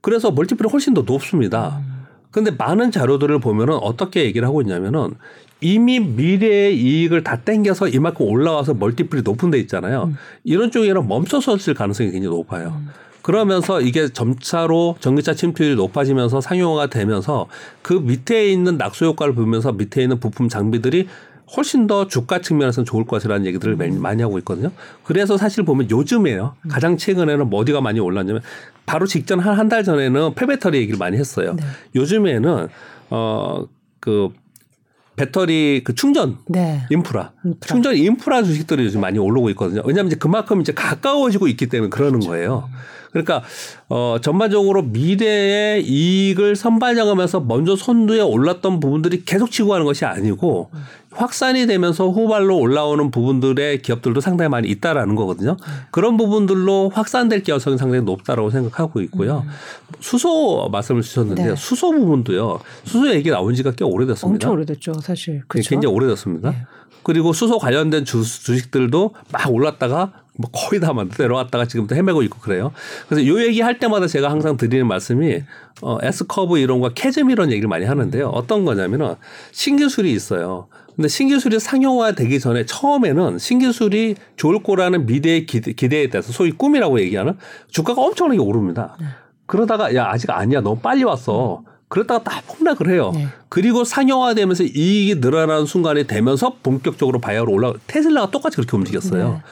그래서 멀티플이 훨씬 더 높습니다. 음. 근데 많은 자료들을 보면은 어떻게 얘기를 하고 있냐면은 이미 미래의 이익을 다 땡겨서 이만큼 올라와서 멀티플이 높은 데 있잖아요. 음. 이런 쪽에는 멈춰섰을 가능성이 굉장히 높아요. 음. 그러면서 이게 점차로 전기차 침투율이 높아지면서 상용화가 되면서 그 밑에 있는 낙수 효과를 보면서 밑에 있는 부품 장비들이 훨씬 더 주가 측면에서는 좋을 것이라는 얘기들을 음. 많이 하고 있거든요. 그래서 사실 보면 요즘에요. 음. 가장 최근에는 뭐 어디가 많이 올랐냐면 바로 직전 한 한 달 전에는 폐배터리 얘기를 많이 했어요. 네. 요즘에는 어그 배터리 그 충전 네. 인프라. 인프라. 충전 인프라 주식들이 요즘 많이 오르고 있거든요. 왜냐하면 이제 그만큼 이제 가까워지고 있기 때문에 그러는 그렇죠. 거예요. 그러니까 어 전반적으로 미래의 이익을 선반영하면서 먼저 선두에 올랐던 부분들이 계속 치고 가는 것이 아니고 확산이 되면서 후발로 올라오는 부분들의 기업들도 상당히 많이 있다라는 거거든요. 그런 부분들로 확산될 가능성이 상당히 높다라고 생각하고 있고요. 수소 말씀을 주셨는데 네. 수소 부분도요. 수소 얘기 나온 지가 꽤 오래됐습니다. 엄청 오래됐죠, 사실. 그렇죠? 굉장히 오래됐습니다. 네. 그리고 수소 관련된 주, 주식들도 막 올랐다가 뭐 거의 다 내려왔다가 지금 또 헤매고 있고 그래요. 그래서 요 얘기 할 때마다 제가 항상 드리는 말씀이 어, S curve 이론과 chasm 이런 얘기를 많이 하는데요. 어떤 거냐면은 신기술이 있어요. 근데 신기술이 상용화 되기 전에 처음에는 신기술이 좋을 거라는 미래의 기대, 기대에 대해서 소위 꿈이라고 얘기하는 주가가 엄청나게 오릅니다. 네. 그러다가 야 아직 아니야 너무 빨리 왔어. 그러다가 딱 폭락을 해요. 네. 그리고 상용화되면서 이익이 늘어나는 순간이 되면서 본격적으로 바이오로 올라 테슬라가 똑같이 그렇게 움직였어요. 네.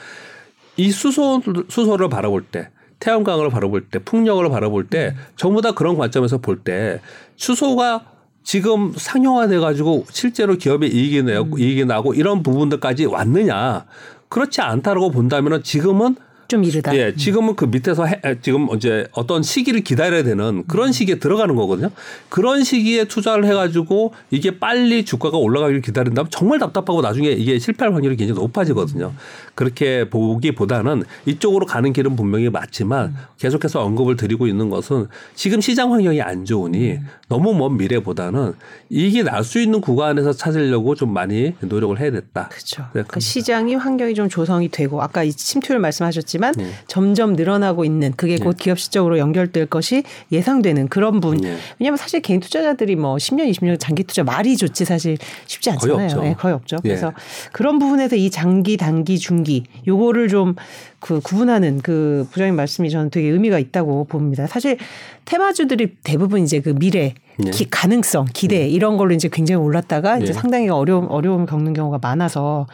이 수소 수소를 바라볼 때 태양광을 바라볼 때 풍력을 바라볼 때 전부 다 그런 관점에서 볼 때 수소가 지금 상용화돼 가지고 실제로 기업의 이익이 내고 음. 이익이 나고 이런 부분들까지 왔느냐 그렇지 않다라고 본다면은 지금은 좀 이르다. 예, 지금은 그 밑에서 해, 지금 이제 어떤 시기를 기다려야 되는 그런 시기에 들어가는 거거든요. 그런 시기에 투자를 해가지고 이게 빨리 주가가 올라가기를 기다린다면 정말 답답하고 나중에 이게 실패할 확률이 굉장히 높아지거든요. 그렇게 보기보다는 이쪽으로 가는 길은 분명히 맞지만 계속해서 언급을 드리고 있는 것은 지금 시장 환경이 안 좋으니 너무 먼 미래보다는 이익이 날수 있는 구간에서 찾으려고 좀 많이 노력을 해야 됐다. 그렇죠. 네, 그러니까 시장이 환경이 좀 조성이 되고 아까 이 침투율 말씀하셨지 만 네. 점점 늘어나고 있는 그게 네. 곧 기업 실적으로 연결될 것이 예상되는 그런 분. 네. 왜냐하면 사실 개인 투자자들이 뭐 10년, 20년 장기 투자 말이 좋지 사실 쉽지 않잖아요. 거의 없죠. 네, 거의 없죠. 예. 그래서 그런 부분에서 이 장기, 단기, 중기 요거를 좀 그 구분하는 그 부장님 말씀이 저는 되게 의미가 있다고 봅니다. 사실 테마주들이 대부분 이제 그 미래 네. 기, 가능성, 기대 네. 이런 걸로 이제 굉장히 올랐다가 네. 이제 상당히 어려움 어려움을 겪는 경우가 많아서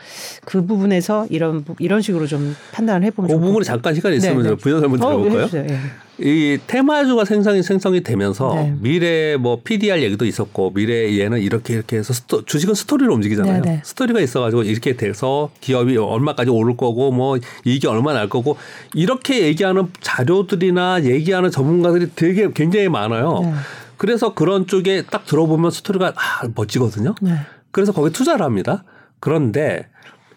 그 부분에서 이런 이런 식으로 좀 판단을 해보면 그 부분에 잠깐 시간이 있으면 네, 네. 부연 설명 드려볼까요? 어, 예. 이 테마주가 생성이 생성이 되면서 네. 미래 뭐 PDR 얘기도 있었고 미래 얘는 이렇게 이렇게 해서 스토, 주식은 스토리로 움직이잖아요. 네네. 스토리가 있어가지고 이렇게 돼서 기업이 얼마까지 오를 거고 뭐 이익이 얼마 날 거고 이렇게 얘기하는 자료들이나 얘기하는 전문가들이 되게 굉장히 많아요. 네. 그래서 그런 쪽에 딱 들어보면 스토리가 아, 멋지거든요. 네. 그래서 거기에 투자를 합니다. 그런데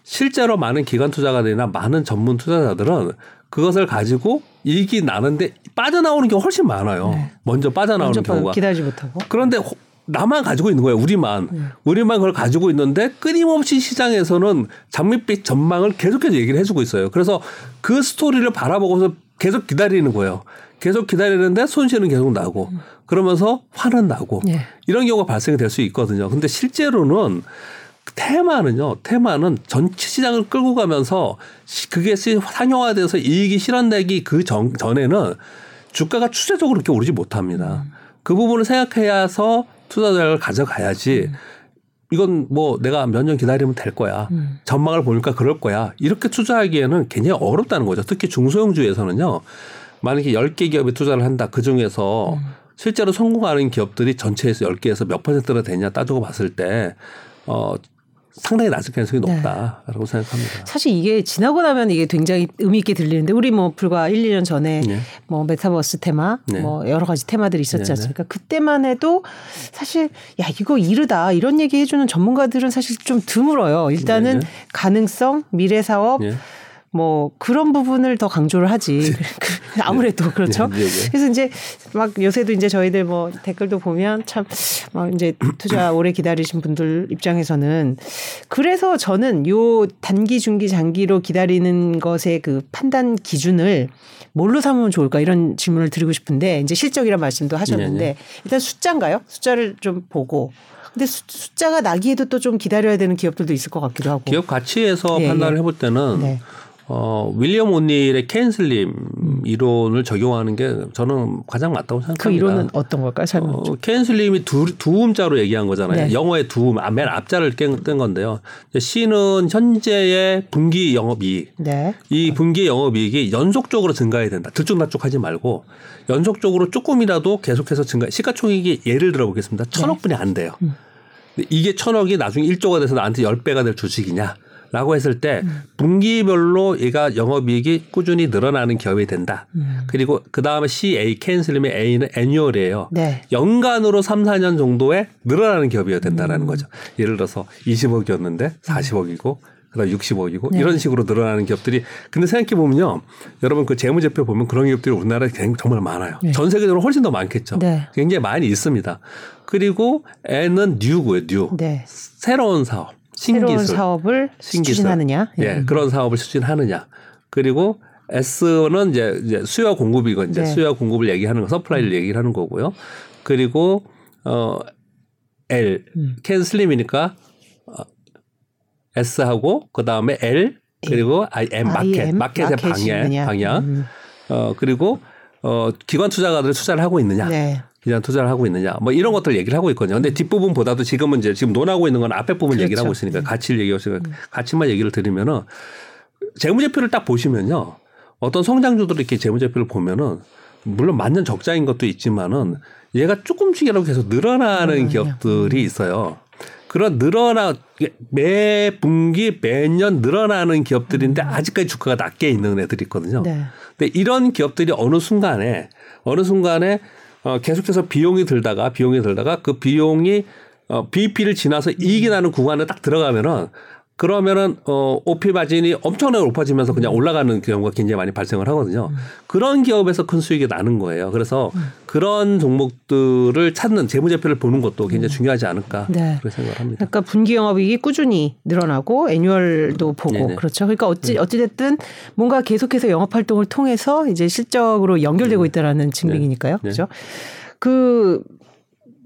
실제로 많은 기관 투자가들이나 많은 전문 투자자들은 그것을 가지고 이익이 나는데 빠져나오는 경우가 훨씬 많아요. 네. 먼저 빠져나오는 먼저 경우가. 기다리지 못하고. 그런데 나만 가지고 있는 거예요. 우리만. 네. 우리만 그걸 가지고 있는데 끊임없이 시장에서는 장밋빛 전망을 계속해서 얘기를 해주고 있어요. 그래서 그 스토리를 바라보고서 계속 기다리는 거예요. 계속 기다리는데 손실은 계속 나고 그러면서 화는 나고 네. 이런 경우가 발생이 될 수 있거든요. 근데 실제로는 테마는요. 테마는 전체 시장을 끌고 가면서 그게 상용화돼서 이익이 실현되기 그 전, 전에는 주가가 추세적으로 그렇게 오르지 못합니다. 음. 그 부분을 생각해야서 투자자를 가져가야지 음. 이건 뭐 내가 몇 년 기다리면 될 거야. 음. 전망을 보니까 그럴 거야. 이렇게 투자하기에는 굉장히 어렵다는 거죠. 특히 중소형주에서는요. 만약에 10개 기업에 투자를 한다. 그 중에서 음. 실제로 성공하는 기업들이 전체에서 10개에서 몇 퍼센트나 되냐 따지고 봤을 때, 어, 상당히 낮을 가능성이 네. 높다라고 네. 생각합니다. 사실 이게 지나고 나면 이게 굉장히 의미 있게 들리는데 우리 뭐 불과 1, 2년 전에 네. 뭐 메타버스 테마 네. 뭐 여러 가지 테마들이 있었지 네, 네. 않습니까? 그때만 해도 사실 야 이거 이르다 이런 얘기 해주는 전문가들은 사실 좀 드물어요. 일단은 가능성, 미래 사업 뭐 그런 부분을 더 강조를 하지. 네. 그 아무래도 네. 그렇죠. 네. 그래서 이제 막 요새도 이제 저희들 뭐 댓글도 보면 참 막 이제 투자 오래 기다리신 분들 입장에서는 그래서 저는 요 단기, 중기, 장기로 기다리는 것의 그 판단 기준을 뭘로 삼으면 좋을까 이런 질문을 드리고 싶은데 이제 실적이란 말씀도 하셨는데. 일단 숫자인가요? 숫자를 좀 보고 근데 숫자가 나기에도 또 좀 기다려야 되는 기업들도 있을 것 같기도 하고. 기업 가치에서 예, 판단을 예. 해볼 때는 네. 어, 윌리엄 오닐의 케인슬림 음. 이론을 적용하는 게 저는 가장 맞다고 생각합니다. 그 이론은 어떤 걸까요? 설명 어, 케인슬림이 두, 두 음자로 얘기한 거잖아요. 네. 영어의 두음, 아, 맨 앞자를 뗀, 뗀 건데요. C는 현재의 분기 영업이익. 네. 이 분기 영업이익이 연속적으로 증가해야 된다. 들쭉날쭉 하지 말고 연속적으로 조금이라도 계속해서 증가. 시가총액이 예를 들어 보겠습니다. 천억 분이 안 돼요. 음. 이게 천억이 나중에 1조가 돼서 나한테 10배가 될 주식이냐. 라고 했을 때 음. 분기별로 얘가 영업이익이 꾸준히 늘어나는 기업이 된다. 음. 그리고 그 다음에 CA, 캔슬림의 A는 애뉴얼이에요. 네. 연간으로 3, 4년 정도에 늘어나는 기업이어야 된다라는 음. 거죠. 예를 들어서 20억이었는데 40억이고 그다음 60억이고 네. 이런 식으로 늘어나는 기업들이 근데 생각해 보면요. 여러분 그 재무제표 보면 그런 기업들이 우리나라에 정말 많아요. 네. 전 세계적으로 훨씬 더 많겠죠. 네. 굉장히 많이 있습니다. 그리고 N은 new고요, new. 네. 새로운 사업. 신기술. 새로운 사업을 신기술. 추진하느냐. 예, 음. 그런 사업을 추진하느냐. 그리고 S는 이제, 이제 수요 공급이건 이제 네. 수요 공급을 얘기하는 거, supply를 음. 얘기를 하는 거고요. 그리고 어 L 음. CAN SLIM이니까 어, S하고 그 다음에 L 그리고 I M 마켓 마켓의 방향 방향 음. 어 그리고 어 기관 투자가들 투자를 하고 있느냐. 네. 그냥 투자를 하고 있느냐 뭐 이런 것들 얘기를 하고 있거든요. 근데 뒷부분보다도 지금은 이제 지금 논하고 있는 건 앞에 부분 그렇죠. 얘기를 하고 있으니까 네. 가치를 얘기하고 있으니까 음. 가치만 얘기를 드리면은 재무제표를 딱 보시면요. 어떤 성장주들이 이렇게 재무제표를 보면은 물론 맞는 적자인 것도 있지만은 얘가 조금씩이라도 계속 늘어나는 음, 기업들이 있어요. 그런 늘어나 매 분기 매년 늘어나는 기업들인데 음. 아직까지 주가가 낮게 있는 애들이 있거든요. 네. 근데 이런 기업들이 어느 순간에 어느 순간에 어, 계속해서 비용이 들다가 비용이 들다가 그 비용이 어, BP를 지나서 이익이 나는 구간에 딱 들어가면은 그러면은 어 오피 마진이 엄청나게 높아지면서 그냥 올라가는 경우가 굉장히 많이 발생을 하거든요. 음. 그런 기업에서 큰 수익이 나는 거예요. 그래서 음. 그런 종목들을 찾는 재무제표를 보는 것도 굉장히 음. 중요하지 않을까 네. 그런 생각을 합니다. 그러니까 분기 영업이익이 꾸준히 늘어나고 애뉴얼도 보고 네네. 그렇죠. 그러니까 어찌 네. 어찌 됐든 뭔가 계속해서 영업 활동을 통해서 이제 실적으로 연결되고 네. 있다라는 증빙이니까요. 네. 그렇죠. 그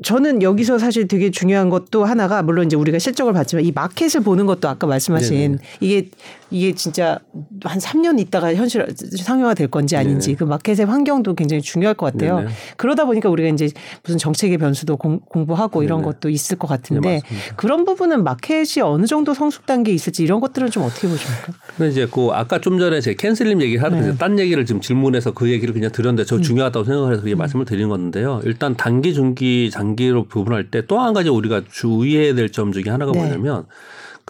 저는 여기서 사실 되게 중요한 것도 하나가 물론 이제 우리가 실적을 봤지만 이 마켓을 보는 것도 아까 말씀하신 네네. 이게 이게 진짜 한 3년 있다가 현실 상용화 될 건지 아닌지 네네. 그 마켓의 환경도 굉장히 중요할 것 같아요. 네네. 그러다 보니까 우리가 이제 무슨 정책의 변수도 공, 부하고 이런 것도 있을 것 같은데 네, 그런 부분은 마켓이 어느 정도 성숙 단계에 있을지 이런 것들은 좀 어떻게 보십니까? 근데 이제 그 아까 좀 전에 제 캔슬림 얘기를 하는데 네. 딴 얘기를 지금 질문해서 그 얘기를 그냥 드렸는데 저 음. 중요하다고 생각해서 그게 음. 말씀을 드린 건데요. 일단 단기, 중기, 장기로 부분할 때 또 한 가지 우리가 주의해야 될 점 중에 하나가 네. 뭐냐면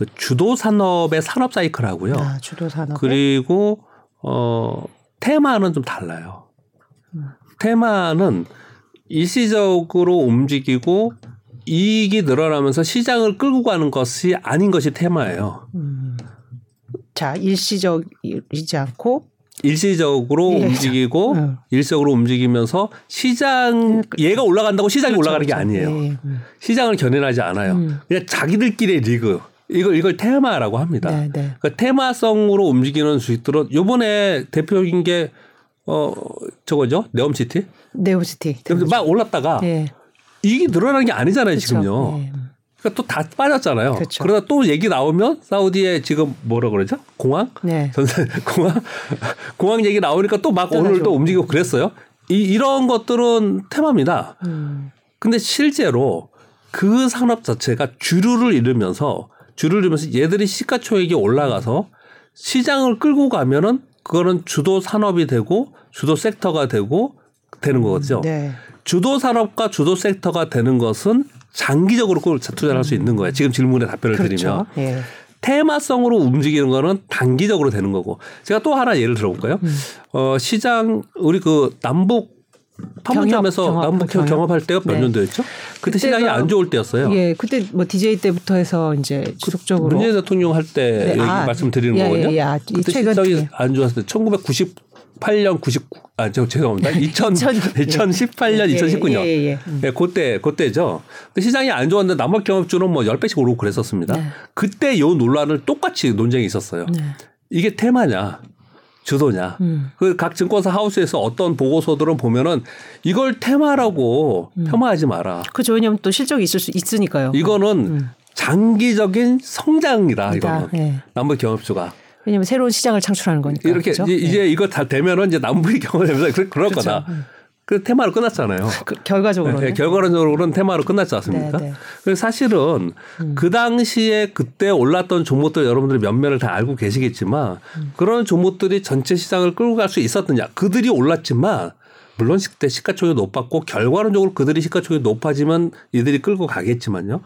그 주도 산업의 산업 사이클하고요. 아, 주도 산업. 그리고 어 테마는 좀 달라요. 음. 테마는 일시적으로 움직이고 이익이 늘어나면서 시장을 끌고 가는 것이 아닌 것이 테마예요. 음. 자, 일시적이지 않고 일시적으로 예. 움직이고 음. 일시적으로 움직이면서 시장 얘가 올라간다고 시장이 그렇죠, 올라가는 게 그렇죠. 아니에요. 예. 음. 시장을 견인하지 않아요. 음. 그냥 자기들끼리의 리그. 이걸 이걸 테마라고 합니다. 네, 네. 그러니까 테마성으로 움직이는 주식들은 요번에 대표인 게 어 저거죠 네옴시티. 네옴시티. 막 올랐다가 네. 이게 늘어나는 게 아니잖아요 그렇죠. 지금요. 네. 그러니까 또 다 빠졌잖아요. 그렇죠. 그러다 또 얘기 나오면 사우디에 지금 뭐라 그러죠? 공항? 네. 전산 공항 공항 얘기 나오니까 또 막 오늘 또 움직이고 그랬어요. 이 이런 것들은 테마입니다. 음. 근데 실제로 그 산업 자체가 주류를 이루면서 주류를 이루면서 얘들이 시가총액이 올라가서 시장을 끌고 가면은 그거는 주도 산업이 되고 주도 섹터가 되고 되는 거거든요. 네. 주도 산업과 주도 섹터가 되는 것은 장기적으로 그걸 투자를 할 수 있는 거예요. 지금 질문에 답변을 그렇죠. 드리면. 예. 테마성으로 움직이는 거는 단기적으로 되는 거고. 제가 또 하나 예를 들어볼까요? 음. 어, 시장, 우리 그 남북 판문점에서 남북 경협. 경험할 때가 몇 네. 년도였죠? 그때 시장이 안 좋을 때였어요. 예, 그때 뭐 DJ 때부터 해서 이제 지속적으로 문재인 대통령 할때 네. 아, 말씀드리는 예, 거거든요. 예, 예, 아, 그때 최근 시장이 안 좋았을 때 1998년 99, 아, 저 죄송합니다. 2000, 2018년, 예, 2019년. 예, 예, 예. 네, 그때, 그때죠. 시장이 안 좋았는데 남북 경협주는 뭐 10배씩 오르고 그랬었습니다. 네. 그때 요 논란을 똑같이 논쟁이 있었어요. 네. 이게 테마냐. 주도냐. 음. 그각 증권사 하우스에서 어떤 보고서들은 보면은 이걸 테마라고 음. 폄하하지 마라. 그죠. 왜냐하면 또 실적이 있을 수 있으니까요. 이거는 음. 장기적인 성장이다. 이거는 네. 남북 경협주가. 왜냐하면 새로운 시장을 창출하는 거니까. 이렇게 그렇죠? 이제 네. 이거 다 되면은 이제 남북이 경험하면서 그럴 그렇죠. 거다. 음. 그 테마로 끝났잖아요. 그, 결과적으로는 네, 결과론적으로는 테마로 끝났지 않습니까? 네, 네. 그래서 사실은 음. 그 당시에 그때 올랐던 종목들 여러분들이 몇몇을 다 알고 계시겠지만 음. 그런 종목들이 전체 시장을 끌고 갈 수 있었느냐? 그들이 올랐지만 물론 그때 시가총액이 높았고 결과론적으로 그들이 시가총액이 높아지면 이들이 끌고 가겠지만요.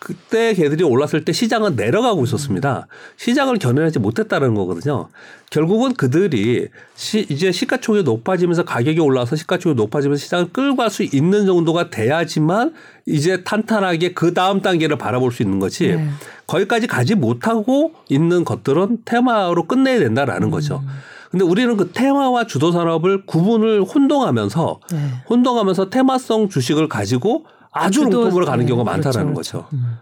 그때 걔들이 올랐을 때 시장은 내려가고 있었습니다. 시장을 견인하지 못했다는 거거든요. 결국은 그들이 시, 이제 시가총액이 높아지면서 가격이 올라서 시가총액이 높아지면서 시장을 끌고 갈 수 있는 정도가 돼야지만 이제 탄탄하게 그 다음 단계를 바라볼 수 있는 거지. 네. 거기까지 가지 못하고 있는 것들은 테마로 끝내야 된다라는 음. 거죠. 근데 우리는 그 테마와 주도 산업을 구분을 혼동하면서 네. 혼동하면서 테마성 주식을 가지고 아주 롱폼으로 가는 경우가 많다라는 그렇죠, 그렇죠. 거죠. 음.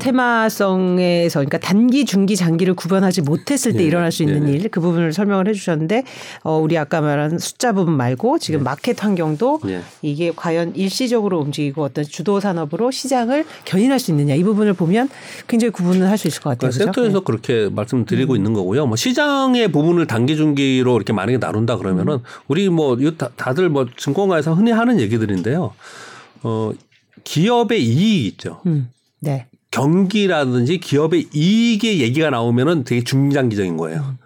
테마성에서 그러니까 단기, 중기, 장기를 구분하지 못했을 때 네, 일어날 수 있는 네, 일그 부분을 설명을 해주셨는데 어 우리 아까 말한 숫자 부분 말고 지금 네. 마켓 환경도 네. 이게 과연 일시적으로 움직이고 어떤 주도 산업으로 시장을 견인할 수 있느냐 이 부분을 보면 굉장히 구분을 할 수 있을 것 같아요. 그러니까 섹터에서 네. 그렇게 말씀드리고 음. 있는 거고요. 뭐 시장의 부분을 단기, 중기로 이렇게 만약에 나눈다 그러면은 음. 우리 뭐 다들 뭐 증권가에서 흔히 하는 얘기들인데요. 어, 기업의 이익이 있죠. 음, 네. 경기라든지 기업의 이익의 얘기가 나오면은 되게 중장기적인 거예요. 음.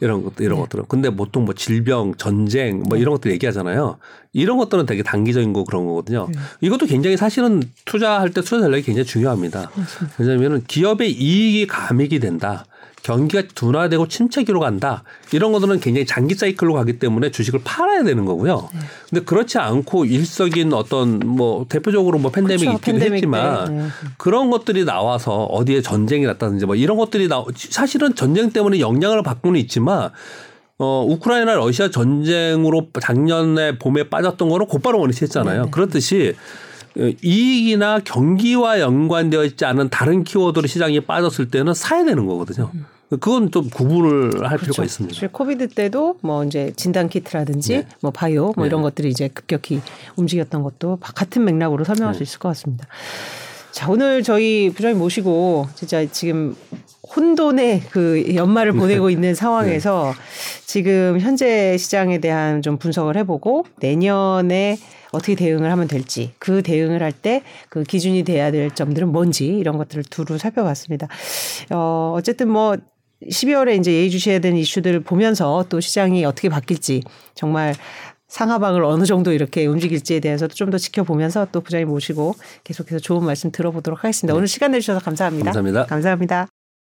이런 것들 이런 네. 것들은 근데 보통 뭐 질병 전쟁 뭐 네. 이런 것들 얘기하잖아요 이런 것들은 되게 단기적인 거 그런 거거든요 네. 이것도 굉장히 사실은 투자할 때 투자 전략이 굉장히 중요합니다 왜냐하면은 기업의 이익이 감익이 된다 경기가 둔화되고 침체기로 간다. 이런 것들은 굉장히 장기 사이클로 가기 때문에 주식을 팔아야 되는 거고요. 네. 근데 그렇지 않고 일석인 어떤 뭐 대표적으로 뭐 팬데믹이 그렇죠. 있기도 팬데믹 했지만 네. 그런 것들이 나와서 어디에 전쟁이 났다든지 뭐 이런 것들이 나 사실은 전쟁 때문에 영향을 받고는 있지만 어, 우크라이나 러시아 전쟁으로 작년에 봄에 빠졌던 거는 곧바로 원위치했잖아요. 네. 그렇듯이 이익이나 경기와 연관되어 있지 않은 다른 키워드로 시장이 빠졌을 때는 사야 되는 거거든요. 그건 좀 구분을 할 그렇죠. 필요가 있습니다. COVID 때도 뭐 이제 진단 키트라든지 네. 뭐 바이오 뭐 네. 이런 것들이 이제 급격히 움직였던 것도 같은 맥락으로 설명할 네. 수 있을 것 같습니다. 자, 오늘 저희 부장님 모시고 진짜 지금 혼돈의 그 연말을 보내고 네. 있는 상황에서 네. 지금 현재 시장에 대한 좀 분석을 해보고 내년에 어떻게 대응을 하면 될지 그 대응을 할 때 그 기준이 돼야 될 점들은 뭔지 이런 것들을 두루 살펴봤습니다. 어, 어쨌든 뭐 12월에 이제 예의주시해야 되는 이슈들을 보면서 또 시장이 어떻게 바뀔지 정말 상하방을 어느 정도 이렇게 움직일지에 대해서도 좀 더 지켜보면서 또 부장님 모시고 계속해서 좋은 말씀 들어보도록 하겠습니다. 네. 오늘 시간 내주셔서 감사합니다. 감사합니다. 감사합니다.